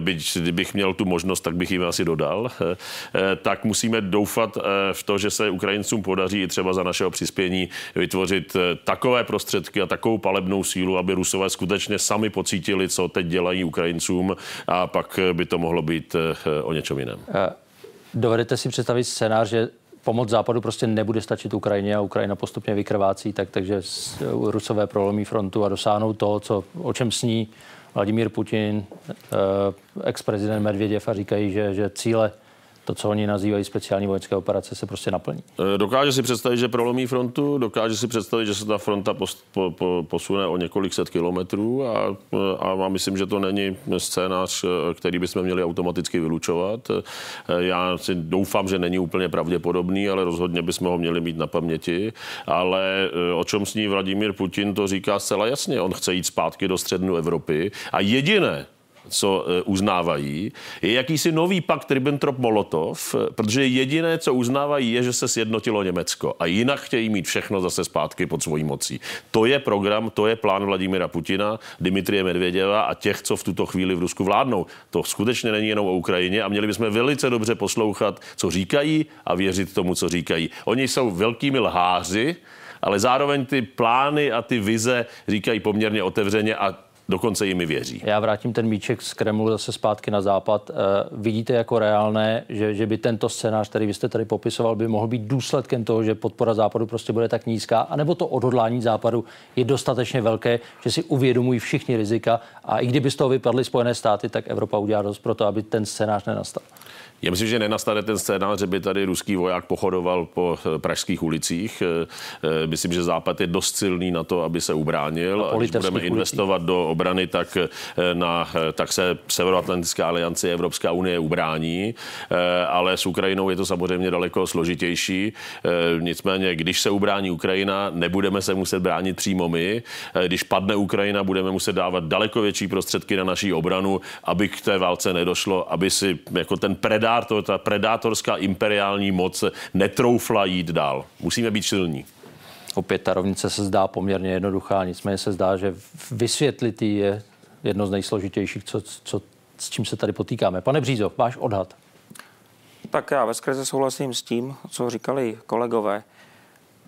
byť kdybych měl tu možnost, tak bych jim asi dodal, tak musíme doufat v to, že se Ukrajincům podaří i třeba za našeho přispění vytvořit takové prostředky a takovou palebnou sílu, aby Rusové skutečně sami pocítili, co teď dělají Ukrajincům a pak by to mohlo být eh, o něčem jiném. Eh, dovedete si představit scénář, že pomoc západu prostě nebude stačit Ukrajině a Ukrajina postupně vykrvácí, tak, takže Rusové prolomí frontu a dosáhnou toho, co, o čem sní Vladimír Putin, eh, ex-prezident Medvěděv a říkají, že, že cíle to, co oni nazývají speciální vojenské operace, se prostě naplní. Eh, dokáže si představit, že prolomí frontu, dokáže si představit, že se ta fronta post, po, po, posune o několik set kilometrů a, a, myslím, že to není scénář, eh, který bychom měli automaticky vylučovat. Eh, já si doufám, že není úplně pravděpodobný, ale rozhodně bychom ho měli mít na paměti. Ale o čem sní Vladimír Putin, to říká zcela jasně. On chce jít zpátky do střední Evropy a jediné, co eh, uznávají, je jakýsi nový pakt Ribbentrop-Molotov, eh, protože jediné, co uznávají, je, že se sjednotilo Německo a jinak chtějí mít všechno zase zpátky pod svojí mocí. To je program, to je plán Vladimira Putina, Dimitrie Medvěděva a těch, co v tuto chvíli v Rusku vládnou. To skutečně není jenom o Ukrajině a měli bychom velice dobře poslouchat, co říkají a věřit tomu, co říkají. Oni jsou velkými lháři, ale zároveň ty plány a ty vize říkají poměrně otevřeně a dokonce jimi věří. Já vrátím ten míček z Kremlu zase zpátky na západ. Uh, vidíte jako reálné, že, že by tento scénář, který vy jste tady popisoval, by mohl být důsledkem toho, že podpora západu prostě bude tak nízká, anebo to odhodlání západu je dostatečně velké, že si uvědomují všichni rizika a i kdyby z toho vypadly Spojené státy, tak Evropa udělá dost pro to, aby ten scénář nenastal. Já myslím, že nenastane ten scénář, že by tady ruský voják pochodoval po eh, pražských ulicích. Eh, eh, myslím, že Západ je dost silný na to, aby se ubránil. A když budeme ulicích. investovat do obrany, tak, na, tak se Severoatlantická aliance Evropská unie ubrání, ale s Ukrajinou je to samozřejmě daleko složitější. Nicméně, když se ubrání Ukrajina, nebudeme se muset bránit přímo my. Když padne Ukrajina, budeme muset dávat daleko větší prostředky na naší obranu, aby k té válce nedošlo, aby si jako ten predátor predátor, ta predátorská imperiální moc netroufla jít dál. Musíme být silní. Opět ta rovnice se zdá poměrně jednoduchá, nicméně se zdá, že vysvětlit je jedno z nejsložitějších, co, co, s čím se tady potýkáme. Pane Břízo, váš odhad. Tak já ve skrze souhlasím s tím, co říkali kolegové.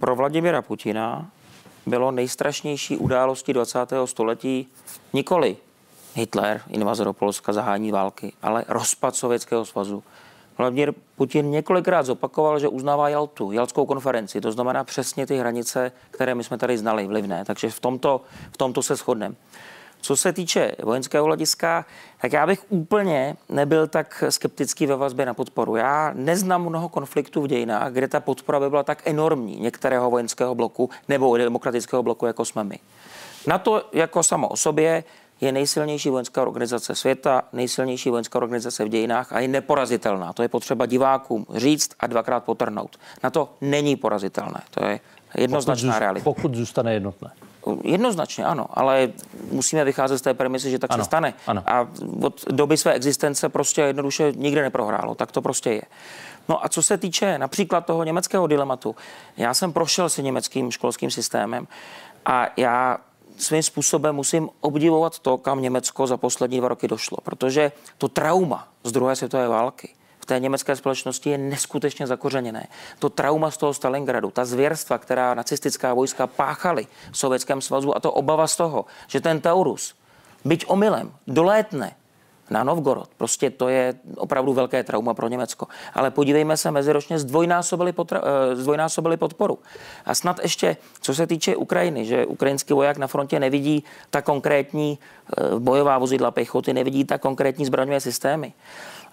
Pro Vladimira Putina bylo nejstrašnější události 20. století nikoli Hitler, invaze do Polska, zahání války, ale rozpad Sovětského svazu. Vladimír Putin několikrát zopakoval, že uznává Jaltu, Jalskou konferenci, to znamená přesně ty hranice, které my jsme tady znali, vlivné. Takže v tomto, v tomto se shodneme. Co se týče vojenského hlediska, tak já bych úplně nebyl tak skeptický ve vazbě na podporu. Já neznám mnoho konfliktů v dějinách, kde ta podpora by byla tak enormní některého vojenského bloku nebo demokratického bloku, jako jsme my. Na to jako samo o sobě je nejsilnější vojenská organizace světa, nejsilnější vojenská organizace v dějinách a je neporazitelná. To je potřeba divákům říct a dvakrát potrhnout. Na to není porazitelné. To je jednoznačná pokud realita. Pokud zůstane jednotné. Jednoznačně ano, ale musíme vycházet z té premisy, že tak ano, se stane. Ano. A od doby své existence prostě jednoduše nikde neprohrálo. Tak to prostě je. No a co se týče například toho německého dilematu, já jsem prošel si německým školským systémem a já svým způsobem musím obdivovat to, kam Německo za poslední dva roky došlo, protože to trauma z druhé světové války v té německé společnosti je neskutečně zakořeněné. To trauma z toho Stalingradu, ta zvěrstva, která nacistická vojska páchaly v Sovětském svazu a to obava z toho, že ten Taurus, byť omylem, dolétne na Novgorod. Prostě to je opravdu velké trauma pro Německo. Ale podívejme se, meziročně zdvojnásobili, potra- eh, zdvojnásobili podporu. A snad ještě, co se týče Ukrajiny, že ukrajinský voják na frontě nevidí ta konkrétní eh, bojová vozidla pechoty, nevidí ta konkrétní zbraňové systémy.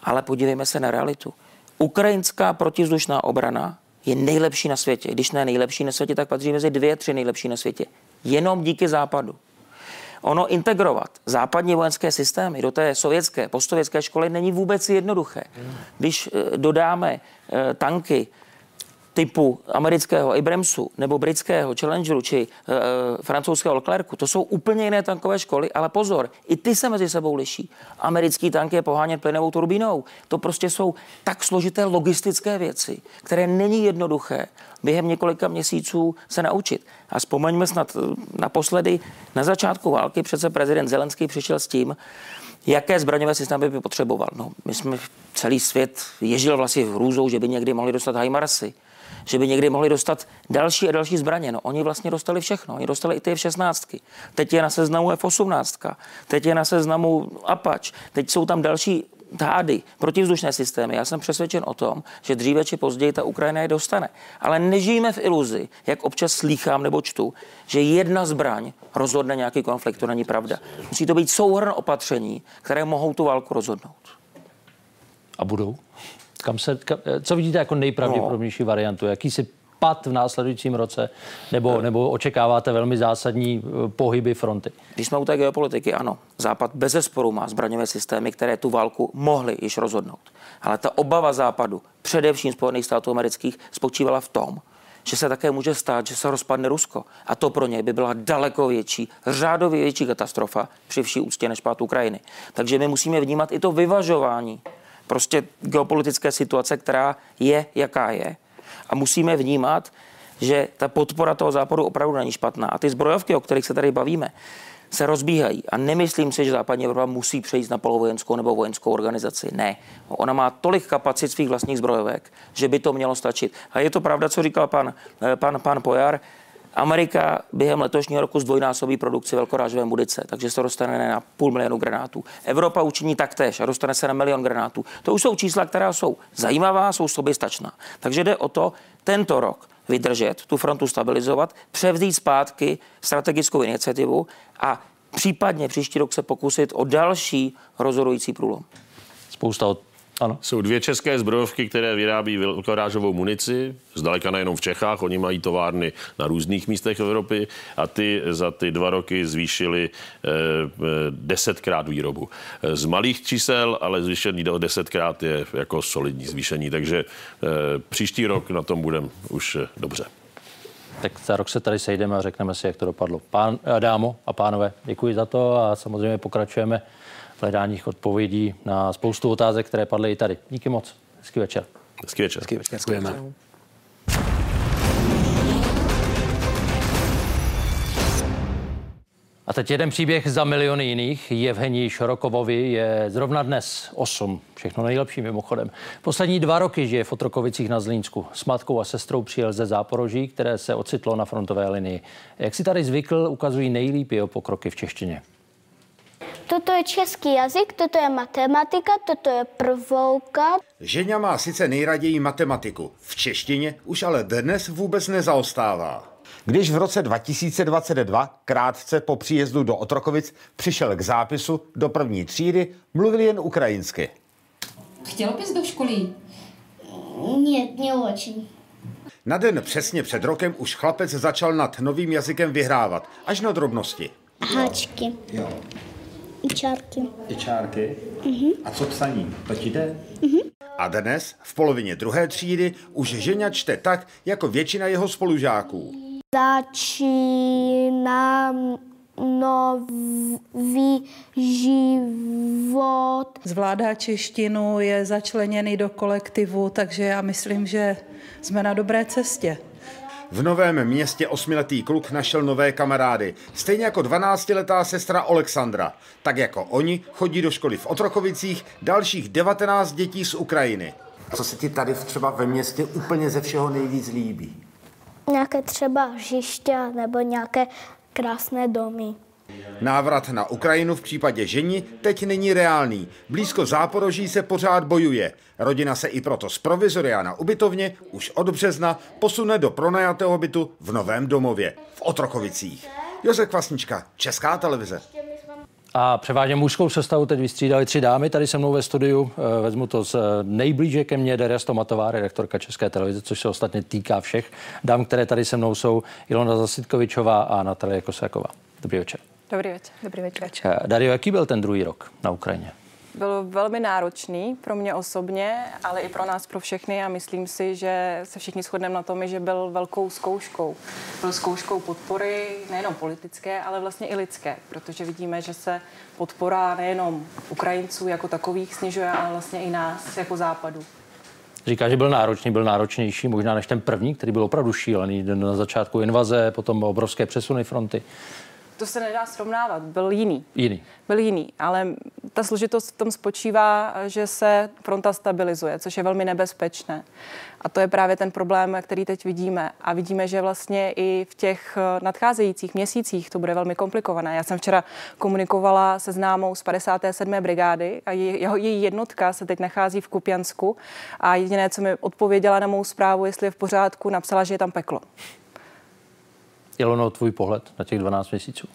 Ale podívejme se na realitu. Ukrajinská protizdušná obrana je nejlepší na světě. Když ne nejlepší na světě, tak patří mezi dvě, tři nejlepší na světě. Jenom díky západu. Ono integrovat západní vojenské systémy do té sovětské, postsovětské školy není vůbec jednoduché. Když eh, dodáme eh, tanky typu amerického Abramsu nebo britského Challengeru či e, francouzského Leclercu, to jsou úplně jiné tankové školy, ale pozor, i ty se mezi sebou liší. Americký tank je poháněn plynovou turbínou. To prostě jsou tak složité logistické věci, které není jednoduché během několika měsíců se naučit. A vzpomeňme snad naposledy, na začátku války přece prezident Zelenský přišel s tím, jaké zbraňové systémy by potřeboval. No, my jsme celý svět ježil vlastně hrůzou, že by někdy mohli dostat HIMARSy že by někdy mohli dostat další a další zbraně. No, oni vlastně dostali všechno. Oni dostali i ty F-16. Teď je na seznamu F-18. Teď je na seznamu Apache. Teď jsou tam další tády, protivzdušné systémy. Já jsem přesvědčen o tom, že dříve či později ta Ukrajina je dostane. Ale nežijeme v iluzi, jak občas slýchám nebo čtu, že jedna zbraň rozhodne nějaký konflikt. To není pravda. Musí to být souhrn opatření, které mohou tu válku rozhodnout. A budou? Kam se, kam, co vidíte jako nejpravděpodobnější no. variantu? Jaký si pad v následujícím roce, nebo, nebo očekáváte velmi zásadní eh, pohyby fronty? Když jsme u té geopolitiky, ano. Západ bez zesporu má zbraňové systémy, které tu válku mohly již rozhodnout. Ale ta obava Západu, především Spojených států amerických, spočívala v tom, že se také může stát, že se rozpadne Rusko. A to pro něj by byla daleko větší, řádově větší katastrofa při vší úctě než pát Ukrajiny. Takže my musíme vnímat i to vyvažování prostě geopolitické situace, která je, jaká je. A musíme vnímat, že ta podpora toho západu opravdu není špatná. A ty zbrojovky, o kterých se tady bavíme, se rozbíhají. A nemyslím si, že západní Evropa musí přejít na polovojenskou nebo vojenskou organizaci. Ne. Ona má tolik kapacit svých vlastních zbrojovek, že by to mělo stačit. A je to pravda, co říkal pan, eh, pan, pan Pojar. Amerika během letošního roku zdvojnásobí produkci velkorážové munice, takže se dostane na půl milionu granátů. Evropa učiní taktéž a dostane se na milion granátů. To už jsou čísla, která jsou zajímavá, jsou soběstačná. Takže jde o to tento rok vydržet, tu frontu stabilizovat, převzít zpátky strategickou iniciativu a případně příští rok se pokusit o další rozhodující průlom. Spousta ano. Jsou dvě české zbrojovky, které vyrábí velkorážovou munici, zdaleka nejenom v Čechách, oni mají továrny na různých místech Evropy a ty za ty dva roky zvýšili eh, desetkrát výrobu. Z malých čísel, ale zvýšený do desetkrát je jako solidní zvýšení, takže eh, příští rok na tom budeme už eh, dobře. Tak za rok se tady sejdeme a řekneme si, jak to dopadlo. Pán, dámo a pánové, děkuji za to a samozřejmě pokračujeme v hledáních odpovědí na spoustu otázek, které padly i tady. Díky moc. Hezký večer. Hezký večer. Hezký večer. Děkujeme. A teď jeden příběh za miliony jiných. Jevhení Šorokovovi je zrovna dnes 8. Všechno nejlepší mimochodem. Poslední dva roky žije v Otrokovicích na Zlínsku. S matkou a sestrou přijel ze Záporoží, které se ocitlo na frontové linii. Jak si tady zvykl, ukazují nejlíp jeho pokroky v češtině. Toto je český jazyk, toto je matematika, toto je prvouka. Ženě má sice nejraději matematiku, v češtině už ale dnes vůbec nezaostává. Když v roce 2022, krátce po příjezdu do Otrokovic, přišel k zápisu do první třídy, mluvil jen ukrajinsky. Chtěl bys do školy? Нет, не очень. Na den přesně před rokem už chlapec začal nad novým jazykem vyhrávat, až na drobnosti. Háčky. Jo. I čárky. I čárky? Mhm. A co psaní? To ti jde? A dnes, v polovině druhé třídy, už Ženя čte tak, jako většina jeho spolužáků. Začínám nový život. Zvládá češtinu, je začleněný do kolektivu, takže já myslím, že jsme na dobré cestě. V novém městě osmiletý kluk našel nové kamarády, stejně jako 12-letá sestra Alexandra. Tak jako oni chodí do školy v Otrokovicích dalších 19 dětí z Ukrajiny. Co se ti tady třeba ve městě úplně ze všeho nejvíc líbí? Nějaké třeba hřiště nebo nějaké krásné domy. Návrat na Ukrajinu v případě ženi teď není reálný. Blízko Záporoží se pořád bojuje. Rodina se i proto z provizoria na ubytovně už od března posune do pronajatého bytu v Novém domově v Otrokovicích. Josef Kvasnička, Česká televize. A převážně mužskou sestavu teď vystřídali tři dámy tady se mnou ve studiu. Eh, Vezmu to z eh, nejblíže ke mně Daria Stomatová, redaktorka České televize, což se ostatně týká všech dám, které tady se mnou jsou Ilona Zasitkovičová a Natalie Kosáková. Dobrý večer. Dobrý večer. Dobrý večer. Dario, jaký byl ten druhý rok na Ukrajině? Byl velmi náročný pro mě osobně, ale i pro nás, pro všechny a myslím si, že se všichni shodneme na tom, že byl velkou zkouškou. Byl zkouškou podpory nejenom politické, ale vlastně i lidské, protože vidíme, že se podpora nejenom Ukrajinců jako takových snižuje, ale vlastně i nás jako západu. Říká, že byl náročný, byl náročnější možná než ten první, který byl opravdu šílený. Na začátku invaze, potom obrovské přesuny fronty. To se nedá srovnávat, byl jiný. Jiný. Byl jiný, ale ta složitost v tom spočívá, že se fronta stabilizuje, což je velmi nebezpečné. A to je právě ten problém, který teď vidíme. A vidíme, že vlastně i v těch nadcházejících měsících to bude velmi komplikované. Já jsem včera komunikovala se známou z 57. brigády a jeho, její jednotka se teď nachází v Kupjansku a jediné, co mi odpověděla na mou zprávu, jestli je v pořádku, napsala, že je tam peklo. Ilono, tvůj pohled na těch 12 měsíců?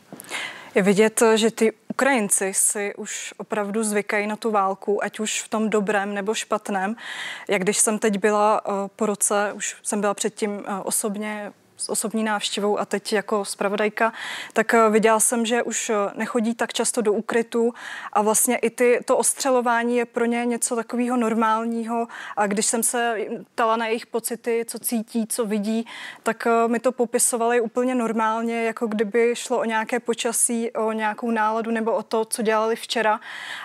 Je vidět, že ty Ukrajinci si už opravdu zvykají na tu válku, ať už v tom dobrém nebo špatném. Jak když jsem teď byla po roce, už jsem byla předtím osobně s osobní návštěvou a teď jako zpravodajka, tak eh, viděla jsem, že už nechodí tak často do úkrytu a vlastně i ty, to ostřelování je pro ně něco takového normálního a když jsem se ptala na jejich pocity, co cítí, co vidí, tak mi to popisovali úplně normálně, jako kdyby šlo o nějaké počasí, o nějakou náladu nebo o to, co dělali včera.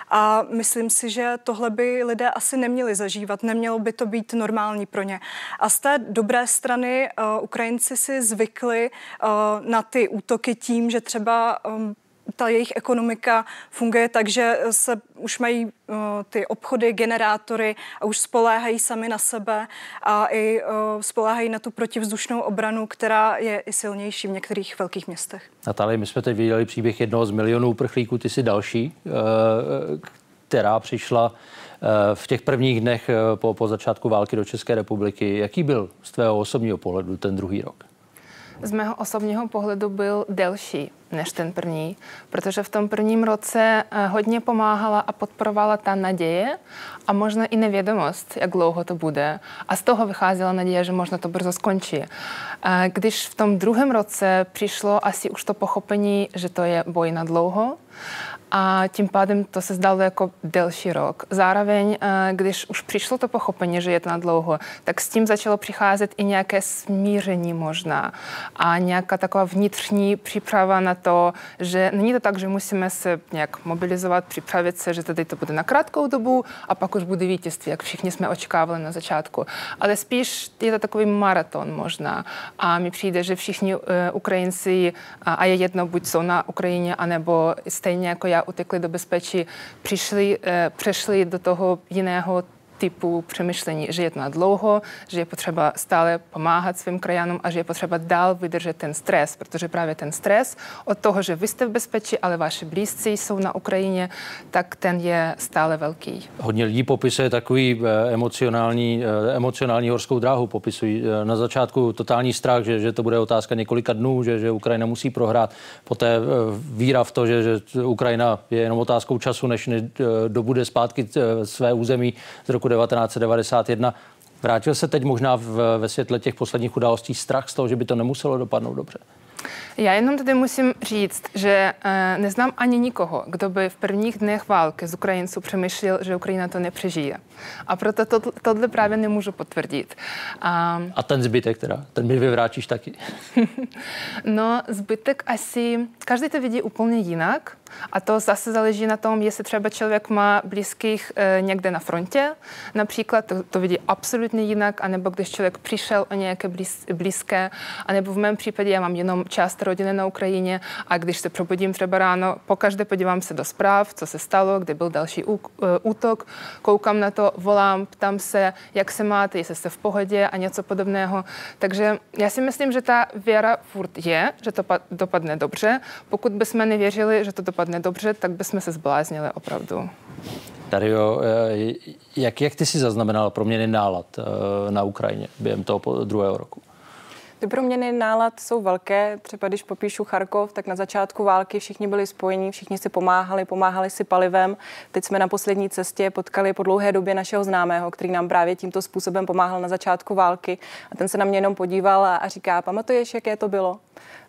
A myslím si, že tohle by lidé asi neměli zažívat, nemělo by to být normální pro ně. A z té dobré strany uh, Ukrajinci si zvykli uh, na ty útoky tím, že třeba um, ta jejich ekonomika funguje tak, že se už mají uh, ty obchody, generátory a už spoléhají sami na sebe a i uh, spoléhají na tu protivzdušnou obranu, která je i silnější v některých velkých městech. Natálie, my jsme teď viděli příběh jednoho z milionů uprchlíků, ty jsi další, uh, která přišla v těch prvních dnech po, po začátku války do České republiky. Jaký byl z tvého osobního pohledu ten druhý rok? Z mého osobního pohledu byl delší než ten první, protože v tom prvním roce eh, hodně pomáhala a podporovala ta naděje a možná i nevědomost, jak dlouho to bude. A z toho vycházela naděje, že možná to brzo skončí. Když v tom druhém roce přišlo asi už to pochopení, že to je boj na dlouho a tím pádem to se zdalo jako delší rok. Zároveň, eh, když už přišlo to pochopení, že je to na dlouho, tak s tím začalo přicházet i nějaké smíření možná a nějaká taková vnitřní příprava na to, že není to tak, že musíme se nějak mobilizovat, připravit se, že tady to bude na krátkou dobu a pak už bude vítězství, jak všichni jsme očekávali na začátku. Ale spíš je to takový maraton možná. A mi přijde, že všichni uh, Ukrajinci, a je jedno, buď jsou na Ukrajině, anebo stejně jako já utekli do bezpečí, přišli, eh, přešli do toho jiného typu přemýšlení, že je to na dlouho, že je potřeba stále pomáhat svým krajanům a že je potřeba dál vydržet ten stres, protože právě ten stres od toho, že vy jste v bezpečí, ale vaši blízcí jsou na Ukrajině, tak ten je stále velký. Hodně lidí popisuje takový eh, emocionální, eh, emocionální horskou dráhu, popisují eh, na začátku totální strach, že, že to bude otázka několika dnů, že, že Ukrajina musí prohrát, poté víra v to, že, že Ukrajina je jenom otázkou času, než dobude zpátky své území z roku roku 1991. Vrátil se teď možná v, ve světle těch posledních událostí strach z toho, že by to nemuselo dopadnout dobře? Já jenom tady musím říct, že uh, neznám ani nikoho, kdo by v prvních dnech války z Ukrajinců přemýšlel, že Ukrajina to nepřežije. A proto to, tohle právě nemůžu potvrdit. Um, a ten zbytek teda? Ten mi vyvrátíš taky? [laughs] no, zbytek asi... Každý to vidí úplně jinak. A to zase záleží na tom, jestli třeba člověk má blízkých e, někde na frontě, například to, to vidí absolutně jinak, anebo když člověk přišel o nějaké blíz, blízké, anebo v mém případě já mám jenom část rodiny na Ukrajině a když se probudím třeba ráno, pokaždé podívám se do zpráv, co se stalo, kde byl další ú, e, útok, koukám na to, volám, ptám se, jak se máte, jestli jste v pohodě a něco podobného. Takže já si myslím, že ta věra furt je, že to dopadne dobře. Pokud bychom nevěřili, že to dopadne dobře, tak bychom se zbláznili opravdu. Dario, e, jak, jak ty si zaznamenal proměny nálad e, na Ukrajině během toho druhého roku? Ty proměny nálad jsou velké. Třeba když popíšu Charkov, tak na začátku války všichni byli spojení, všichni si pomáhali, pomáhali si palivem. Teď jsme na poslední cestě potkali po dlouhé době našeho známého, který nám právě tímto způsobem pomáhal na začátku války. A ten se na mě jenom podíval a říká, pamatuješ, jaké to bylo?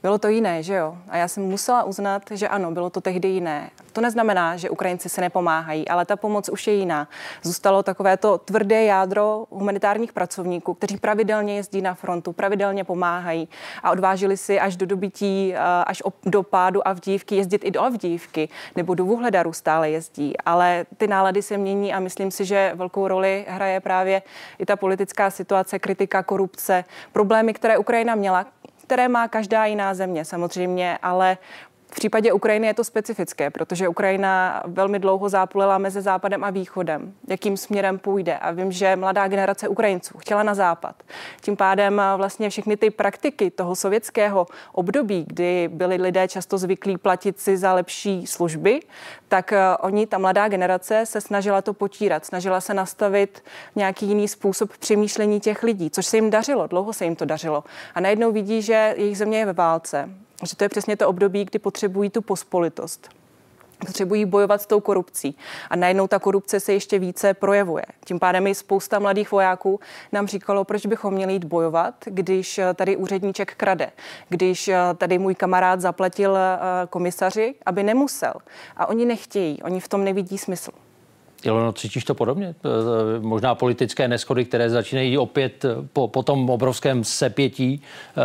Bylo to jiné, že jo? A já jsem musela uznat, že ano, bylo to tehdy jiné. To neznamená, že Ukrajinci se nepomáhají, ale ta pomoc už je jiná. Zůstalo takové to tvrdé jádro humanitárních pracovníků, kteří pravidelně jezdí na frontu, pravidelně pomáhají a odvážili si až do dobytí, eh, až do pádu Avdívky jezdit i do Avdívky nebo do Vuhledaru stále jezdí. Ale ty nálady se mění a myslím si, že velkou roli hraje právě i ta politická situace, kritika, korupce, problémy, které Ukrajina měla, které má každá jiná země samozřejmě, ale případě Ukrajiny je to specifické, protože Ukrajina velmi dlouho zápolila mezi západem a východem, jakým směrem půjde. A vím, že mladá generace Ukrajinců chtěla na západ. Tím pádem vlastně všechny ty praktiky toho sovětského období, kdy byli lidé často zvyklí platit si za lepší služby, tak eh, oni, ta mladá generace, se snažila to potírat, snažila se nastavit nějaký jiný způsob přemýšlení těch lidí, což se jim dařilo, dlouho se jim to dařilo. A najednou vidí, že jejich země je ve válce, že to je přesně to období, kdy potřebují tu pospolitost potřebují bojovat s tou korupcí. A najednou ta korupce se ještě více projevuje. Tím pádem i spousta mladých vojáků nám říkalo, proč bychom měli jít bojovat, když eh, tady úředníček krade, když eh, tady můj kamarád zaplatil eh, komisaři, aby nemusel. A oni nechtějí, oni v tom nevidí smysl. Ilono, cítíš to podobně? Možná politické neschody, které začínají opět po, po tom obrovském sepětí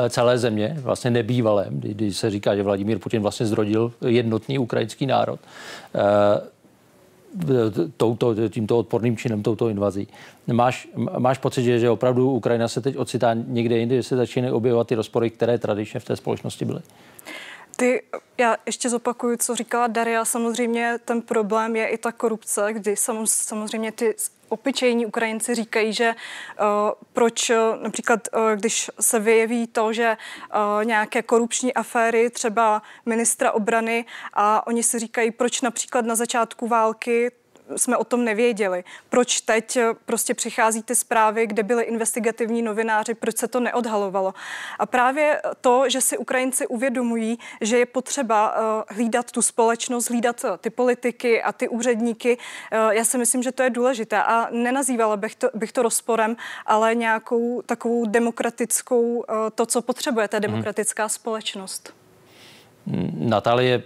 celé země, vlastně nebývalém, kdy, kdy se říká, že Vladimír Putin vlastně zrodil jednotný ukrajinský národ touto, tímto odporným činem, touto invazí. Máš, máš pocit, že, že opravdu Ukrajina se teď ocitá někde jinde, že se začínají objevovat ty rozpory, které tradičně v té společnosti byly? Ty, já ještě zopakuju, co říkala Daria. Samozřejmě ten problém je i ta korupce, kdy samozřejmě ty opičejní Ukrajinci říkají, že uh, proč uh, například, uh, když se vyjeví to, že nějaké korupční aféry, třeba ministra obrany, a oni si říkají, proč například na začátku války jsme o tom nevěděli. Proč teď eh, prostě přichází ty zprávy, kde byly investigativní novináři, proč se to neodhalovalo. A právě to, že si Ukrajinci uvědomují, že je potřeba uh, hlídat tu společnost, hlídat uh, ty politiky a ty úředníky, já si myslím, že to je důležité. A nenazývala bych to, bych to rozporem, ale nějakou takovou demokratickou, to, co potřebuje ta mhm. demokratická společnost. Natálie,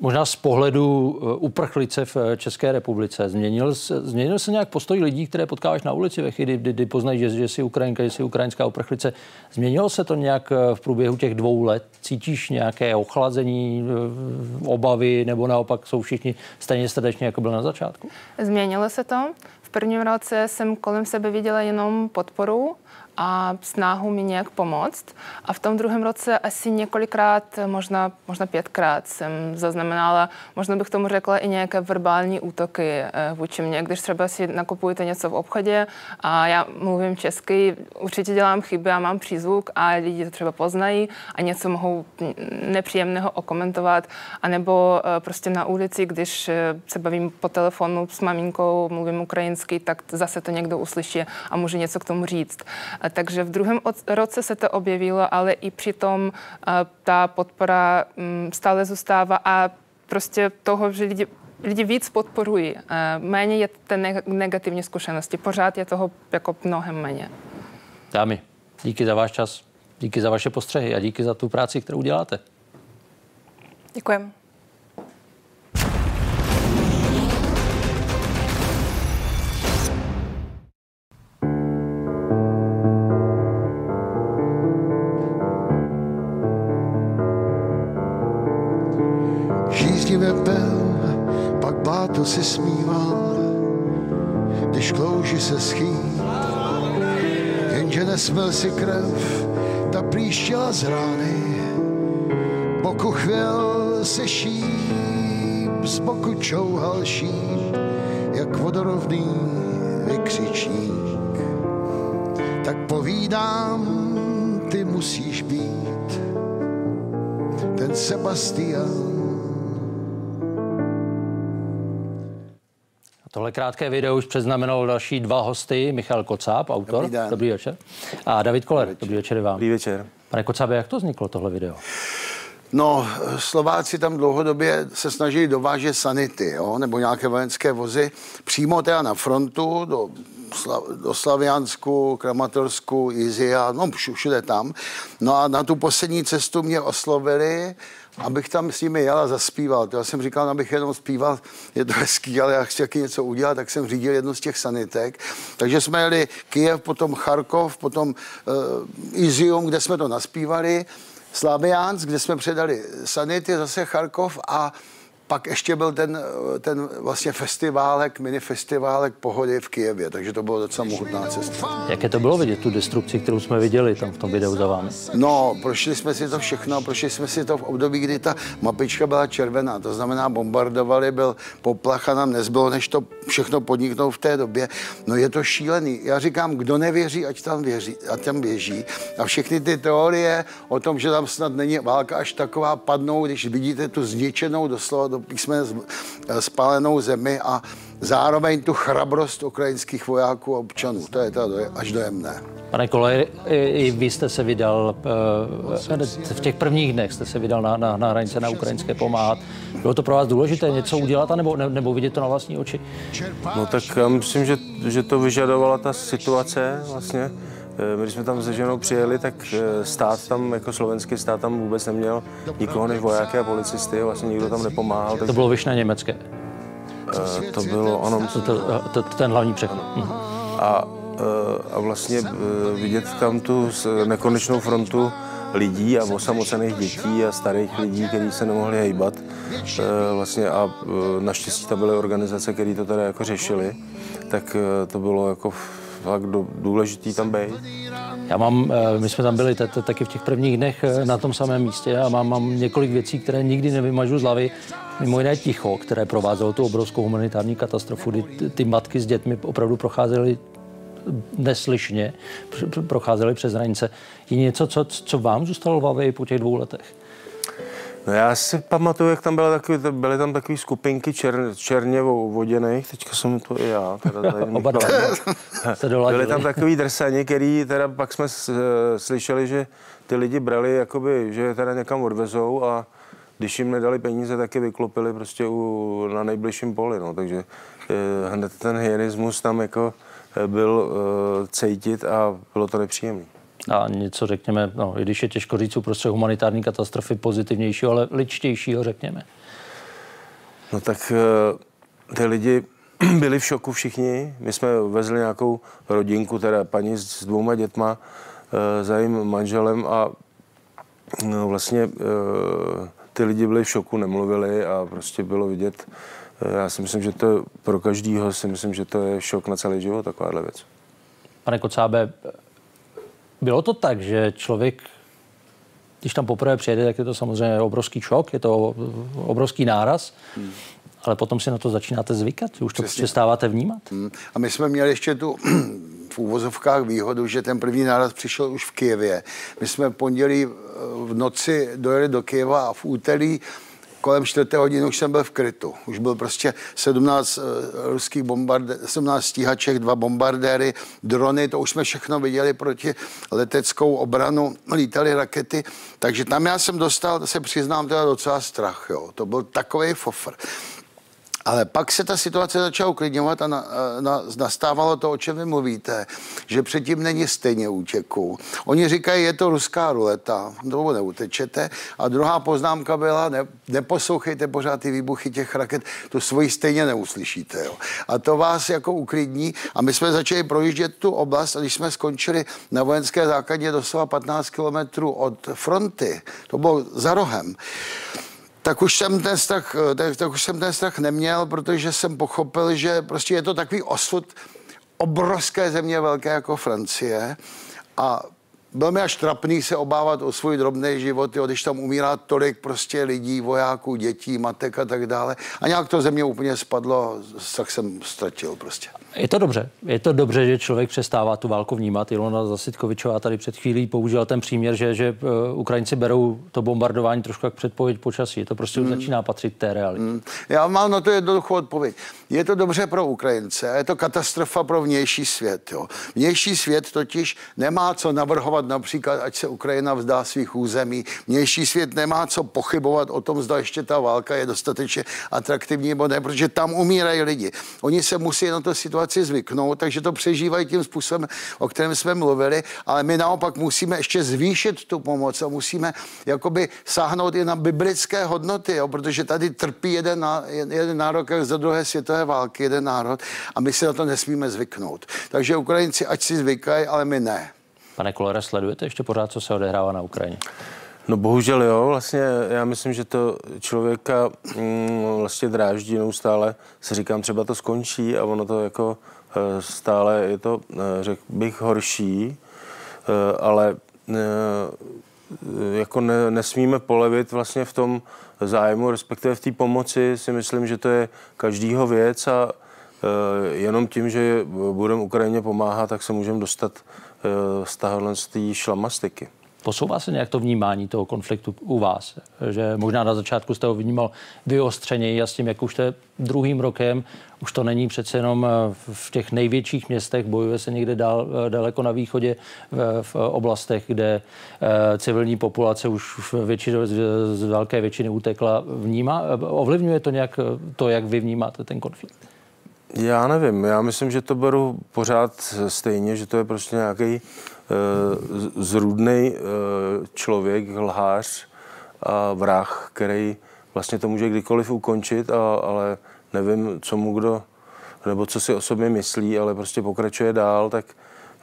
možná z pohledu eh, uprchlice v eh, České republice. Změnil se, změnil se nějak postoj lidí, které potkáváš na ulici ve chvíli, kdy, kdy poznají, že, že jsi Ukrajinka, že jsi ukrajinská uprchlice. Změnilo se to nějak eh, v průběhu těch dvou let? Cítíš nějaké ochlazení, obavy, nebo naopak jsou všichni stejně srdečně, jako byl na začátku? Změnilo se to. V prvním roce jsem kolem sebe viděla jenom podporu a snahu mi nějak pomoct. A v tom druhém roce asi několikrát, možná, možná pětkrát jsem zaznamenala, možná bych tomu řekla i nějaké verbální útoky eh, vůči mě, když třeba si nakupujete něco v obchodě a já mluvím česky, určitě dělám chyby a mám přízvuk a lidi to třeba poznají a něco mohou nepříjemného okomentovat, anebo eh, prostě na ulici, když eh, se bavím po telefonu s maminkou, mluvím ukrajinsky, tak zase to někdo uslyší a může něco k tomu říct. Takže v druhém roce se to objevilo, ale i přitom ta podpora mm, stále zůstává a prostě toho, že lidi lidi víc podporují. Méně je té negativní zkušenosti. Pořád je toho jako mnohem méně. Dámy, díky za váš čas, díky za vaše postřehy a díky za tu práci, kterou děláte. Děkujeme. To si smíval, když klouži se schý. Jenže nesmil si krev, ta plíštěla z rány. Boku chvěl se šíp, z boku čouhal šíp, jak vodorovný vykřičník. Tak povídám, ty musíš být ten Sebastian, Tohle krátké video už předznamenalo další dva hosty. Michal Kocáb, autor. Dobrý, den. Dobrý večer. A David Koller. Dobrý večer, Dobrý večer vám. Dobrý večer. Pane Kocábe, jak to vzniklo, tohle video? No, Slováci tam dlouhodobě se snažili dovážet sanity, jo, nebo nějaké vojenské vozy, přímo teda na frontu, do, do Slaviansku, Kramatorsku, Izia, no všude tam. No a na tu poslední cestu mě oslovili, abych tam s nimi jel a zaspíval. To já jsem říkal, abych jenom zpíval, je to hezký, ale já chci taky něco udělat, tak jsem řídil jednu z těch sanitek. Takže jsme jeli Kijev, potom Charkov, potom uh, Izium, kde jsme to naspívali, Slaviansk, kde jsme předali sanity, zase Charkov a pak ještě byl ten, ten vlastně festiválek, mini festiválek pohody v Kijevě, takže to bylo docela mohutná cesta. Jaké to bylo vidět, tu destrukci, kterou jsme viděli tam v tom videu za vámi? No, prošli jsme si to všechno, prošli jsme si to v období, kdy ta mapička byla červená, to znamená bombardovali, byl poplach a nám nezbylo, než to všechno podniknout v té době. No je to šílený. Já říkám, kdo nevěří, ať tam věří, ať tam běží. A všechny ty teorie o tom, že tam snad není válka až taková padnou, když vidíte tu zničenou doslova do jsme spálenou zemi a zároveň tu chrabrost ukrajinských vojáků a občanů. To je to až dojemné. Pane Kolej, i vy jste se vydal, eh, v těch prvních dnech jste se vydal na, na, na hranice na ukrajinské pomáhat. Bylo to pro vás důležité něco udělat, nebo, nebo vidět to na vlastní oči? No tak já myslím, že, že to vyžadovala ta situace vlastně. Eh, my, když jsme tam se ženou přijeli, tak eh, stát tam, jako slovenský stát tam vůbec neměl nikoho než vojáky a policisty, vlastně nikdo tam nepomáhal. Tak... To bylo vyšné německé? to bylo, ano. To, to, to, ten hlavní přechod. Mhm. A a vlastně vidět tam tu nekonečnou frontu lidí a osamocených dětí a starých lidí, kteří se nemohli hejbat. Vlastně a naštěstí tam byly organizace, které to tady jako řešili, tak to bylo jako fakt důležitý tam být. Já mám, my jsme tam byli taky v těch prvních dnech na tom samém místě a mám, mám několik věcí, které nikdy nevymažu z hlavy. Mimo jiné ticho, které provázelo tu obrovskou humanitární katastrofu, kdy ty matky s dětmi opravdu procházely neslyšně procházeli přes hranice. Je něco, co, co vám zůstalo v hlavě po těch dvou letech? No já si pamatuju, jak tam byly, takový, byly tam takové skupinky čer, černě voděných, teďka jsem to i já. Teda tady Oba dva. [laughs] byly tam takový drsani, který teda pak jsme slyšeli, že ty lidi brali, jakoby, že je teda někam odvezou a když jim nedali peníze, tak je vyklopili prostě u, na nejbližším poli. No. Takže eh, hned ten hyenismus tam jako byl uh, cítit a bylo to nepříjemné. A něco řekněme, no, i když je těžko říct uprostřed humanitární katastrofy pozitivnějšího, ale ličtějšího, řekněme. No tak uh, ty lidi [clears throat] byli v šoku všichni. My jsme vezli nějakou rodinku, teda paní s dvouma dětma, uh, za jejím manželem a no, vlastně uh, ty lidi byli v šoku, nemluvili a prostě bylo vidět, já si myslím, že to pro každýho si myslím, že to je šok na celý život, takováhle věc. Pane Kocábe, bylo to tak, že člověk, když tam poprvé přijede, tak je to samozřejmě obrovský šok, je to obrovský náraz, hmm. ale potom si na to začínáte zvykat, už to Přesně. přestáváte vnímat. Hmm. A my jsme měli ještě tu v úvozovkách výhodu, že ten první náraz přišel už v Kijevě. My jsme v pondělí v noci dojeli do Kijeva a v úterý kolem 4. hodiny už jsem byl v krytu. Už byl prostě 17 uh, eh, ruských bombardé, 17 stíhaček, dva bombardéry, drony, to už jsme všechno viděli proti leteckou obranu, lítaly rakety, takže tam já jsem dostal, se přiznám, teda docela strach, jo. To byl takový fofr. Ale pak se ta situace začala uklidňovat a na, na, nastávalo to, o čem vy mluvíte, že předtím není stejně útěku. Oni říkají, je to ruská ruleta, toho neutečete. A druhá poznámka byla, ne, neposlouchejte pořád ty výbuchy těch raket, to svoji stejně neuslyšíte. Jo. A to vás jako uklidní. A my jsme začali projíždět tu oblast a když jsme skončili na vojenské základně doslova 15 kilometrů od fronty, to bylo za rohem, tak už jsem ten strach, eh, tak, tak už jsem ten strach neměl, protože jsem pochopil, že prostě je to takový osud obrovské země velké jako Francie. A byl mi až trapný se obávat o svůj drobný život, jo, když tam umírá tolik prostě lidí, vojáků, dětí, matek a tak dále. A nějak to země úplně spadlo, tak jsem ztratil prostě. Je to dobře. Je to dobře, že člověk přestává tu válku vnímat. Ilona Zasitkovičová tady před chvílí použila ten příměr, že, že uh, Ukrajinci berou to bombardování trošku jak předpověď počasí. To prostě hmm. začíná patřit té realitě. Hmm. Já mám na to jednoduchou odpověď. Je to dobře pro Ukrajince, je to katastrofa pro vnější svět. Jo. Vnější svět totiž nemá co navrhovat například, ať se Ukrajina vzdá svých území. Vnější svět nemá co pochybovat o tom, zda ještě ta válka je dostatečně atraktivní nebo ne, protože tam umírají lidi. Oni se musí na to situaci zvyknout, takže to přežívají tím způsobem, o kterém jsme mluvili, ale my naopak musíme ještě zvýšit tu pomoc a musíme jakoby sáhnout i na biblické hodnoty, jo, protože tady trpí jeden, jeden národ jak za druhé světové války, jeden národ a my si na to nesmíme zvyknout. Takže Ukrajinci ať si zvykají, ale my ne. Pane Kolere, sledujete ještě pořád, co se odehrává na Ukrajině? No bohužel jo, vlastně já myslím, že to člověka mm, vlastně dráždí neustále, si říkám, třeba to skončí a ono to jako e, stále je to, e, řekl bych, horší, e, ale jako ne, nesmíme polevit vlastně v tom zájmu, respektive v té pomoci si myslím, že to je každýho věc a jenom tím, že budeme Ukrajině pomáhat, tak se můžeme dostat z téhle šlamastiky. Posouvá se nějak to vnímání toho konfliktu u vás? Že možná na začátku jste ho vnímal vyostřeněji a s tím, jak už je druhým rokem, už to není přece jenom eh, v těch největších městech, bojuje se někde dál, eh, daleko na východě v, v oblastech, kde eh, civilní populace už většinou, z velké většiny utekla. Vnímá, ovlivňuje to nějak to, jak vy vnímáte ten konflikt? Já nevím, já myslím, že to beru pořád stejně, že to je prostě nějaký uh, zrůdný uh, člověk, lhář a vrah, který vlastně to může kdykoliv ukončit, a, ale nevím, co mu kdo, nebo co si o sobě myslí, ale prostě pokračuje dál, tak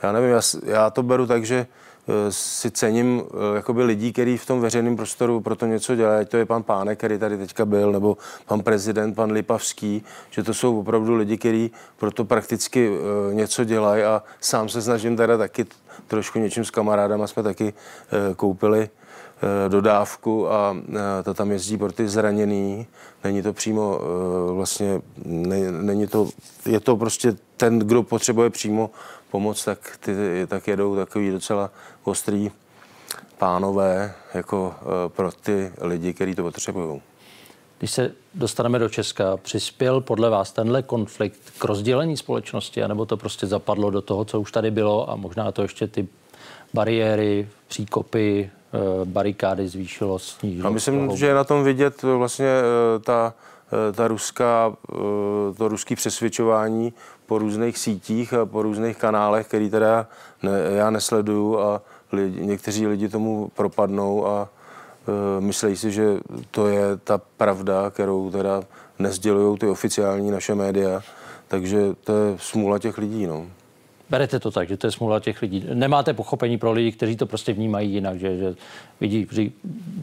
já nevím, já, já to beru tak, že Eh, si cením eh, jakoby lidí, kteří v tom veřejném prostoru pro to něco dělají. To je pan Pánek, který tady teďka byl, nebo pan prezident, pan Lipavský, že to jsou opravdu lidi, kteří pro to prakticky eh, něco dělají a sám se snažím teda taky trošku něčím s kamarádama jsme taky koupili dodávku a to tam jezdí pro ty zraněný. Není to přímo vlastně, není to, je to prostě ten, kdo potřebuje přímo pomoc, tak, ty, tak jedou takový docela ostrý pánové jako eh, pro ty lidi, kteří to potřebují. Když se dostaneme do Česka, přispěl podle vás tenhle konflikt k rozdělení společnosti, anebo to prostě zapadlo do toho, co už tady bylo a možná to ještě ty bariéry, příkopy, eh, barikády zvýšilo, snížilo? A myslím, toho. že je na tom vidět vlastně eh, ta, ta ruská, to ruský přesvědčování po různých sítích a po různých kanálech, který teda ne, já nesleduju a lidi, někteří lidi tomu propadnou a e, myslí si, že to je ta pravda, kterou teda nezdělují ty oficiální naše média, takže to je smůla těch lidí. No. Berete to tak, že to je smůla těch lidí. Nemáte pochopení pro lidi, kteří to prostě vnímají jinak, že, že vidí, že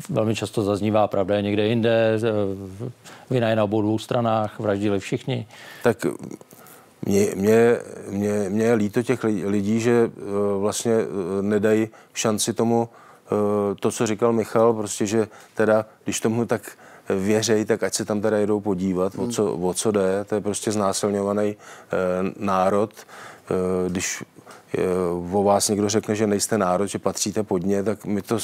velmi často zaznívá pravda je někde jinde, vina je na obou dvou stranách, vraždili všichni. Tak mě, mě, mě, mě je líto těch lidí, že eh, vlastně eh, nedají šanci tomu, eh, to, co říkal Michal, prostě, že teda, když tomu tak věřej, tak ať se tam teda jedou podívat, hmm. o, co, o co jde. To je prostě znásilňovaný e, národ. E, když o vás někdo řekne, že nejste národ, že patříte pod ně, tak my to,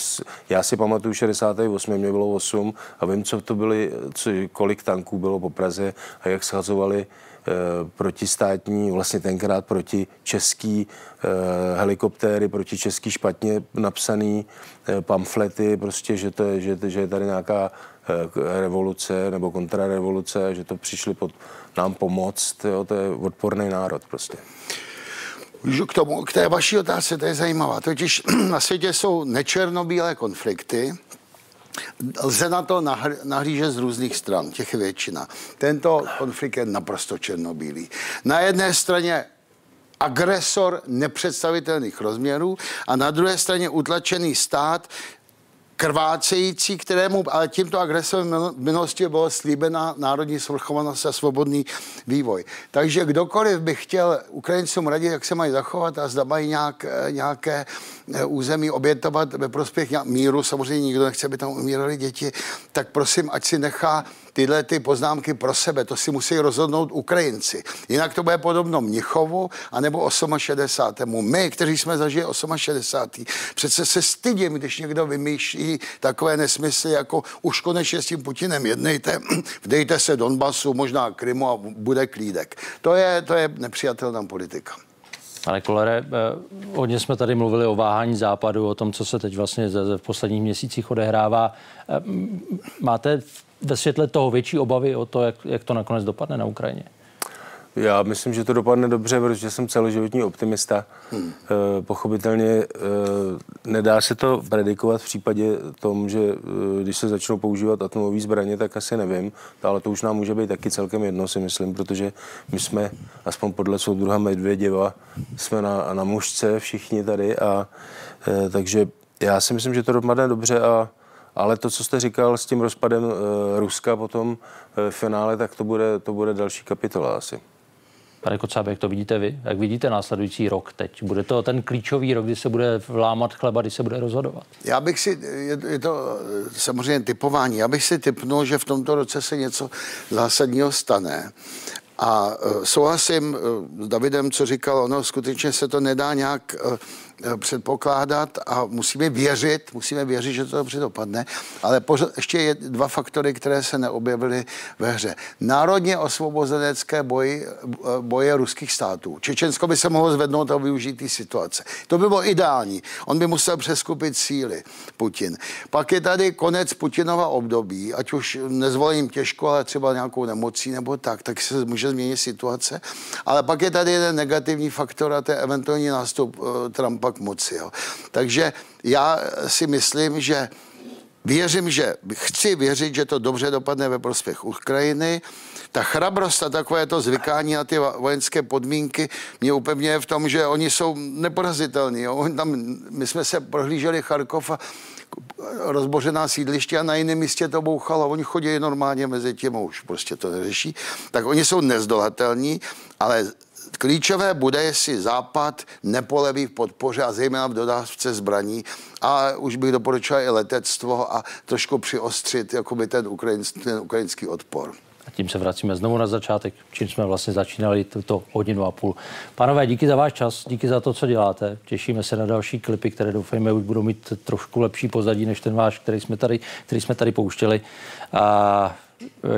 já si pamatuju 68, mě bylo 8 a vím, co to byly, co, kolik tanků bylo po Praze a jak schazovali Eh, protistátní, vlastně tenkrát proti český eh, helikoptéry, proti český špatně napsaný eh, pamflety, prostě, že, to je, že, že je tady nějaká revoluce nebo kontrarevoluce, že to přišli pod nám pomoct, jo, to je odporný národ prostě. K tomu, k té vaší otázce, to je zajímavá. Totiž [clears throat] na světě jsou nečernobílé konflikty, Lze na to nahlížet z různých stran, těch je většina. Tento konflikt je naprosto černobílý. Na jedné straně agresor nepředstavitelných rozměrů a na druhé straně utlačený stát, krvácející, kterému ale tímto agresorem v minulosti bylo slíbena národní svrchovanost a svobodný vývoj. Takže kdokoliv by chtěl Ukrajincům radit, jak se mají zachovat a zda mají nějak, eh, nějaké eh, území obětovat ve prospěch míru, samozřejmě nikdo nechce, aby tam umírali děti, tak prosím, ať si nechá tyhle ty poznámky pro sebe, to si musí rozhodnout Ukrajinci. Jinak to bude podobno Mnichovu anebo 68. My, kteří jsme zažili 68. Přece se stydím, když někdo vymýšlí takové nesmysly, jako už konečně s tím Putinem jednejte, [clears throat] vdejte se Donbasu, možná Krymu a bude klídek. To je, to je nepřijatelná politika. Pane Kolere, eh, hodně jsme tady mluvili o váhání západu, o tom, co se teď vlastně v posledních měsících odehrává. Eh, máte ve světle toho větší obavy o to, jak, jak to nakonec dopadne na Ukrajině? Já myslím, že to dopadne dobře, protože jsem celoživotní optimista. Hmm. E, pochopitelně e, nedá se to predikovat v případě tom, že e, když se začnou používat atomové zbraně, tak asi nevím, ale to už nám může být taky celkem jedno, si myslím, protože my jsme, aspoň podle soudruha Medvěděva, jsme na, na mužce všichni tady a e, takže já si myslím, že to dopadne dobře a ale to, co jste říkal s tím rozpadem uh, Ruska potom uh, v finále, tak to bude, to bude další kapitola asi. Pane Kocábe, jak to vidíte vy? Jak vidíte následující rok teď? Bude to ten klíčový rok, kdy se bude vlámat chleba, kdy se bude rozhodovat? Já bych si, je, je to samozřejmě typování, já bych si typnul, že v tomto roce se něco zásadního stane. A uh, souhlasím uh, s Davidem, co říkal, ono skutečně se to nedá nějak eh, předpokládat a musíme věřit, musíme věřit, že to dobře dopadne, ale pořád, ještě je dva faktory, které se neobjevily ve hře. Národně osvobozenecké boji, eh, boje ruských států. Čečensko by se mohlo zvednout a využít té situace. To by bylo ideální. On by musel přeskupit síly, Putin. Pak je tady konec Putinova období, ať už nezvolením těžko, ale třeba nějakou nemocí nebo tak, tak se může změnit situace. Ale pak je tady jeden negativní faktor a to je eventuální nástup uh, Trumpa k moci. Jo. Takže já si myslím, že Věřím, že chci věřit, že to dobře dopadne ve prospěch Ukrajiny. Ta chrabrost a takové to zvykání na ty vojenské podmínky mě upevňuje v tom, že oni jsou neporazitelní. Jo. Tam, my jsme se prohlíželi Charkov a rozbořená sídliště a na jiném místě to bouchalo. Oni chodí normálně mezi tím, už prostě to neřeší. Tak oni jsou nezdolatelní, ale Klíčové bude, jestli Západ nepoleví v podpoře a zejména v dodávce zbraní a už bych doporučoval i letectvo a trošku přiostřit jakoby ten, ukrajinský, ten ukrajinský odpor. A tím se vracíme znovu na začátek, čím jsme vlastně začínali tuto hodinu a půl. Pánové, díky za váš čas, díky za to, co děláte. Těšíme se na další klipy, které doufejme už budou mít trošku lepší pozadí než ten váš, který jsme tady, který jsme tady pouštěli. A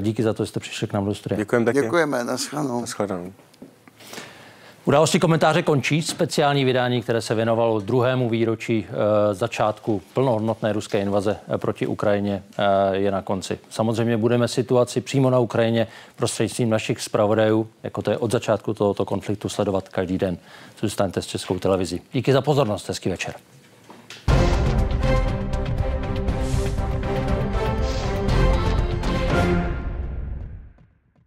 díky za to, že jste přišli k nám do studia. Děkujeme taky. Děkujeme, naschledanou. Naschledanou. Události komentáře končí. Speciální vydání, které se věnovalo druhému výročí e, začátku plnohodnotné ruské invaze e, proti Ukrajině, e, je na konci. Samozřejmě budeme situaci přímo na Ukrajině prostřednictvím našich zpravodajů, jako to je od začátku tohoto konfliktu, sledovat každý den. Zůstaňte s Českou televizí. Díky za pozornost, hezký večer.